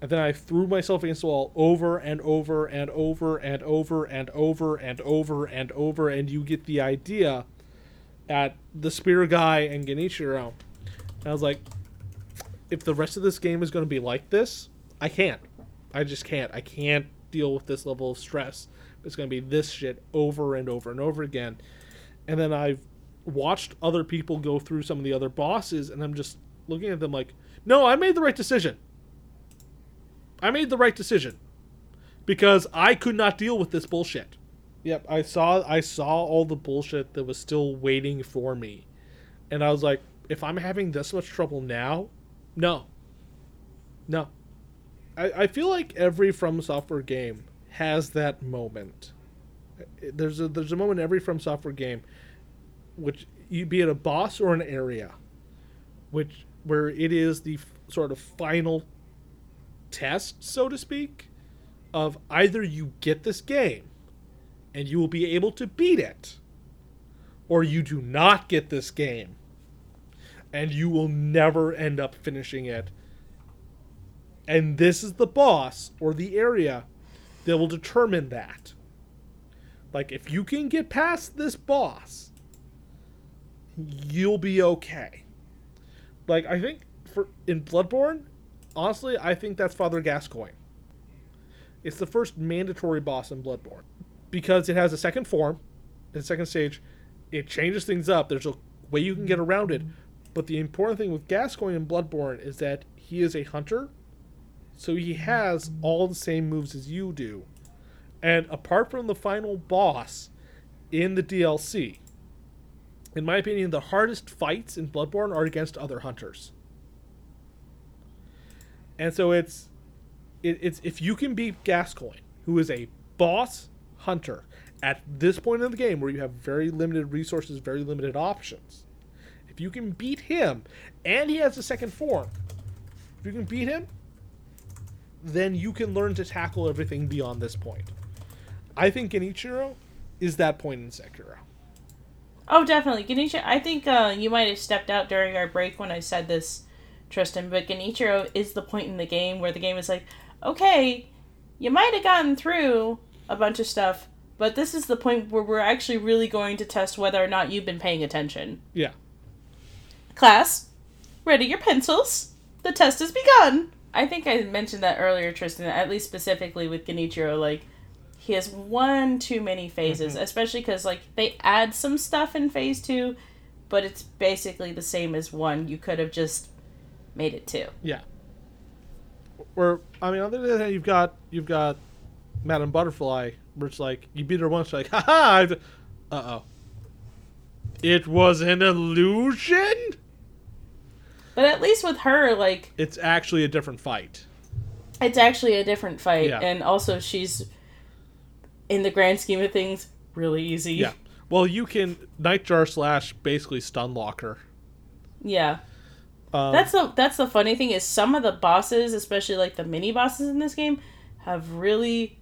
[SPEAKER 3] and then I threw myself against the wall over and over and over and over and over and over and over, and you get the idea. At the spear guy and Genichiro, and I was like, if the rest of this game is going to be like this, I can't. I just can't. I can't deal with this level of stress. It's going to be this shit over and over and over again. And then I've watched other people go through some of the other bosses, and I'm just looking at them like, no, I made the right decision. I made the right decision because I could not deal with this bullshit. Yep, I saw I saw all the bullshit that was still waiting for me. And I was like, if I'm having this much trouble now, no. No. I, I feel like every From Software game has that moment. There's a there's a moment in every From Software game which you be it a boss or an area which where it is the f- sort of final test, so to speak, of either you get this game and you will be able to beat it, or you do not get this game and you will never end up finishing it. And this is the boss or the area that will determine that. Like, if you can get past this boss, you'll be okay. Like, I think for in Bloodborne, honestly, I think that's Father Gascoigne. It's the first mandatory boss in Bloodborne because it has a second form, the second stage. It changes things up. There's a way you can get around it, but the important thing with Gascoigne in Bloodborne is that he is a hunter, so he has all the same moves as you do. And apart from the final boss in the DLC, in my opinion, the hardest fights in Bloodborne are against other hunters. And so it's it, it's if you can beat Gascoigne, who is a boss hunter at this point in the game where you have very limited resources, very limited options. If you can beat him, and he has a second form, if you can beat him, then you can learn to tackle everything beyond this point. I think Genichiro is that point in Sekiro.
[SPEAKER 2] Oh, definitely. Genichiro, I think uh, you might have stepped out during our break when I said this, Tristan, but Genichiro is the point in the game where the game is like, okay, you might have gotten through a bunch of stuff, but this is the point where we're actually really going to test whether or not you've been paying attention.
[SPEAKER 3] Yeah.
[SPEAKER 2] Class, ready your pencils. The test has begun. I think I mentioned that earlier, Tristan, at least specifically with Genichiro, like, he has one too many phases, mm-hmm. especially because, like, they add some stuff in phase two, but it's basically the same as one. You could have just made it too.
[SPEAKER 3] Yeah. Where I mean, on the other that, you've got you've got Madame Butterfly, where it's like you beat her once, like, haha, uh oh. It was an illusion.
[SPEAKER 2] But at least with her, like,
[SPEAKER 3] It's actually a different fight.
[SPEAKER 2] it's actually a different fight,
[SPEAKER 3] Yeah.
[SPEAKER 2] and also she's, in the grand scheme of things, really easy.
[SPEAKER 3] Yeah. Well, you can Nightjar slash basically stun lock her.
[SPEAKER 2] Yeah.
[SPEAKER 3] Um,
[SPEAKER 2] That's the that's the funny thing is some of the bosses, especially like the mini bosses in this game, have really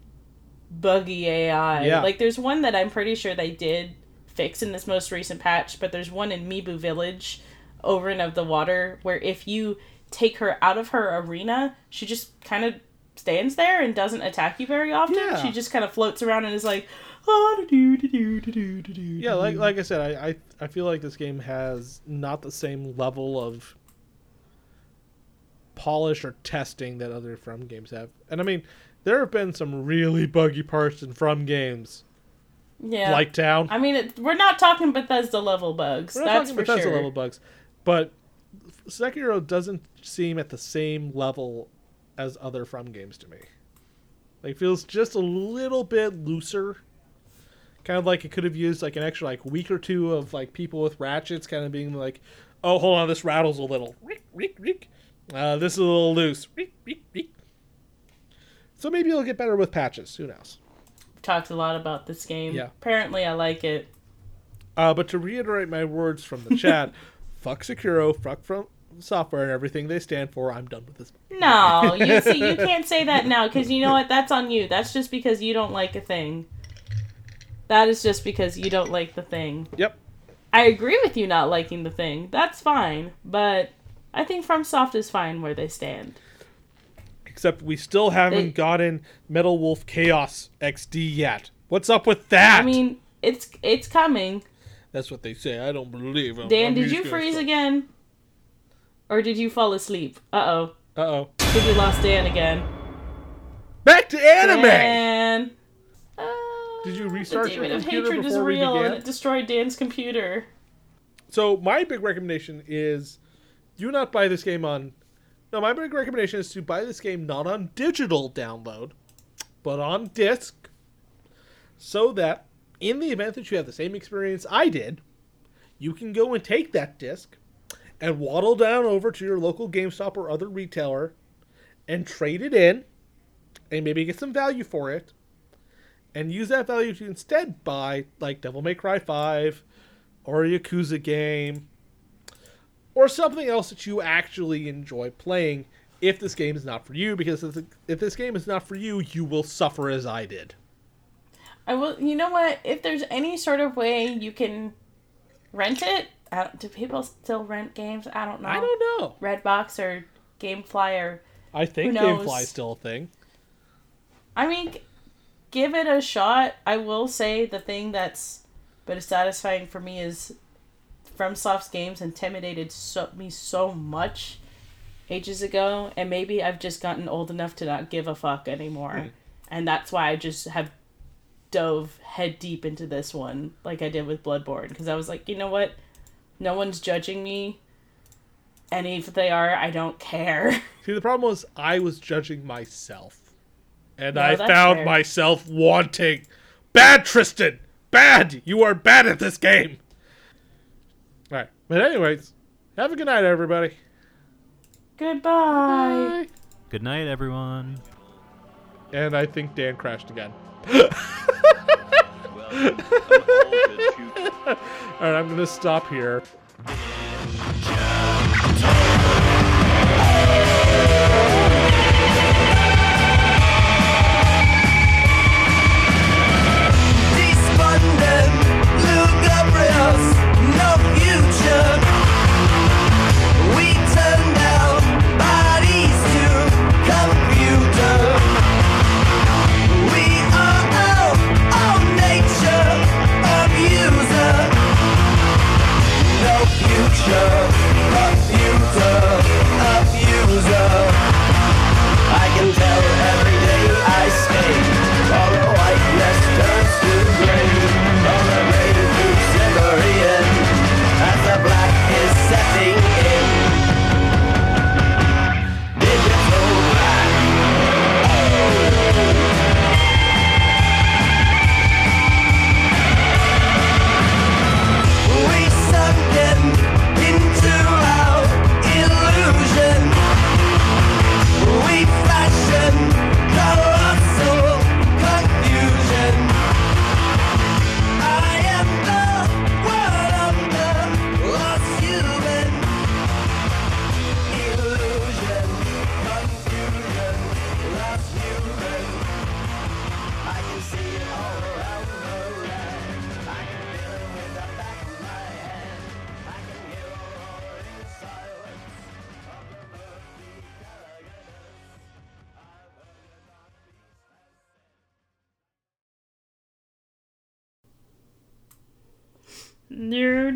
[SPEAKER 2] buggy AI.
[SPEAKER 3] Yeah.
[SPEAKER 2] Like there's one that I'm pretty sure they did fix in this most recent patch, but there's one in Mibu Village over and of the water where if you take her out of her arena, she just kind of stands there and doesn't attack you very often.
[SPEAKER 3] Yeah.
[SPEAKER 2] She just kind of floats around and is like, oh, do do do do do do
[SPEAKER 3] yeah, like like I said, I, I I feel like this game has not the same level of polish or testing that other From games have. And I mean, there have been some really buggy parts in From games,
[SPEAKER 2] yeah.
[SPEAKER 3] like Town.
[SPEAKER 2] I mean, it, we're not talking Bethesda level bugs.
[SPEAKER 3] We're not
[SPEAKER 2] That's
[SPEAKER 3] talking Bethesda
[SPEAKER 2] sure.
[SPEAKER 3] level bugs, but Sekiro doesn't seem at the same level as other From games to me. Like feels just a little bit looser. Kind of like it could have used like an extra like week or two of like people with ratchets, kind of being like, "Oh, hold on, this rattles a little. Reek, reek, reek. Uh, this is a little loose. Reek, reek, reek." So maybe it'll get better with patches. Who knows?
[SPEAKER 2] Talked a lot about this game.
[SPEAKER 3] Yeah.
[SPEAKER 2] Apparently, I like it.
[SPEAKER 3] Uh, but to reiterate my words from the chat, fuck Sekiro, fuck from software and everything they stand for. I'm done with this.
[SPEAKER 2] No, you see, you can't say that now because you know what? That's on you. That's just because you don't like a thing. That is just because you don't like the thing.
[SPEAKER 3] Yep.
[SPEAKER 2] I agree with you not liking the thing. That's fine, but I think FromSoft is fine where they stand.
[SPEAKER 3] Except we still haven't
[SPEAKER 2] They-
[SPEAKER 3] gotten Metal Wolf Chaos XD yet. What's up with that?
[SPEAKER 2] I mean, it's it's coming.
[SPEAKER 3] that's what they say. I don't believe. I'm-
[SPEAKER 2] Dan,
[SPEAKER 3] I'm
[SPEAKER 2] did you freeze
[SPEAKER 3] stop.
[SPEAKER 2] again? Or did you fall asleep? Uh oh.
[SPEAKER 3] Uh oh.
[SPEAKER 2] I think we lost Dan again.
[SPEAKER 3] Back to anime.
[SPEAKER 2] Dan. Uh,
[SPEAKER 3] Did you restart
[SPEAKER 2] the
[SPEAKER 3] your
[SPEAKER 2] of
[SPEAKER 3] computer
[SPEAKER 2] hatred is
[SPEAKER 3] before we
[SPEAKER 2] real
[SPEAKER 3] began?
[SPEAKER 2] and it destroyed Dan's computer.
[SPEAKER 3] So my big recommendation is do not buy this game on. No, my big recommendation is to buy this game not on digital download, but on disc, so that in the event that you have the same experience I did, you can go and take that disc and waddle down over to your local GameStop or other retailer and trade it in and maybe get some value for it and use that value to instead buy like Devil May Cry 5 or a Yakuza game, or something else that you actually enjoy playing if this game is not for you, because if, the, if this game is not for you, you will suffer as I did.
[SPEAKER 2] I will. You know what? If there's any sort of way you can rent it, don't, people still rent games? I don't know.
[SPEAKER 3] I don't know.
[SPEAKER 2] Redbox or GameFly or
[SPEAKER 3] I think? GameFly is still a thing.
[SPEAKER 2] I mean, give it a shot. I will say the thing that's been satisfying for me is FromSoft's games intimidated so, me so much ages ago, and maybe I've just gotten old enough to not give a fuck anymore, and that's why I just have dove head deep into this one, like I did with Bloodborne, because I was like, you know what, no one's judging me, and if they are, I don't care.
[SPEAKER 3] See, the problem was I was judging myself. And
[SPEAKER 2] No,
[SPEAKER 3] I found
[SPEAKER 2] fair.
[SPEAKER 3] myself wanting. Bad, Tristan! Bad! You are bad at this game! Alright. But, anyways, have a good night, everybody.
[SPEAKER 2] Goodbye.
[SPEAKER 5] Good night, everyone.
[SPEAKER 3] And I think Dan crashed again.
[SPEAKER 4] Well, I'm all good.
[SPEAKER 3] Alright, I'm gonna stop here.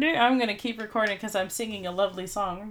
[SPEAKER 2] I'm gonna keep recording because I'm singing a lovely song.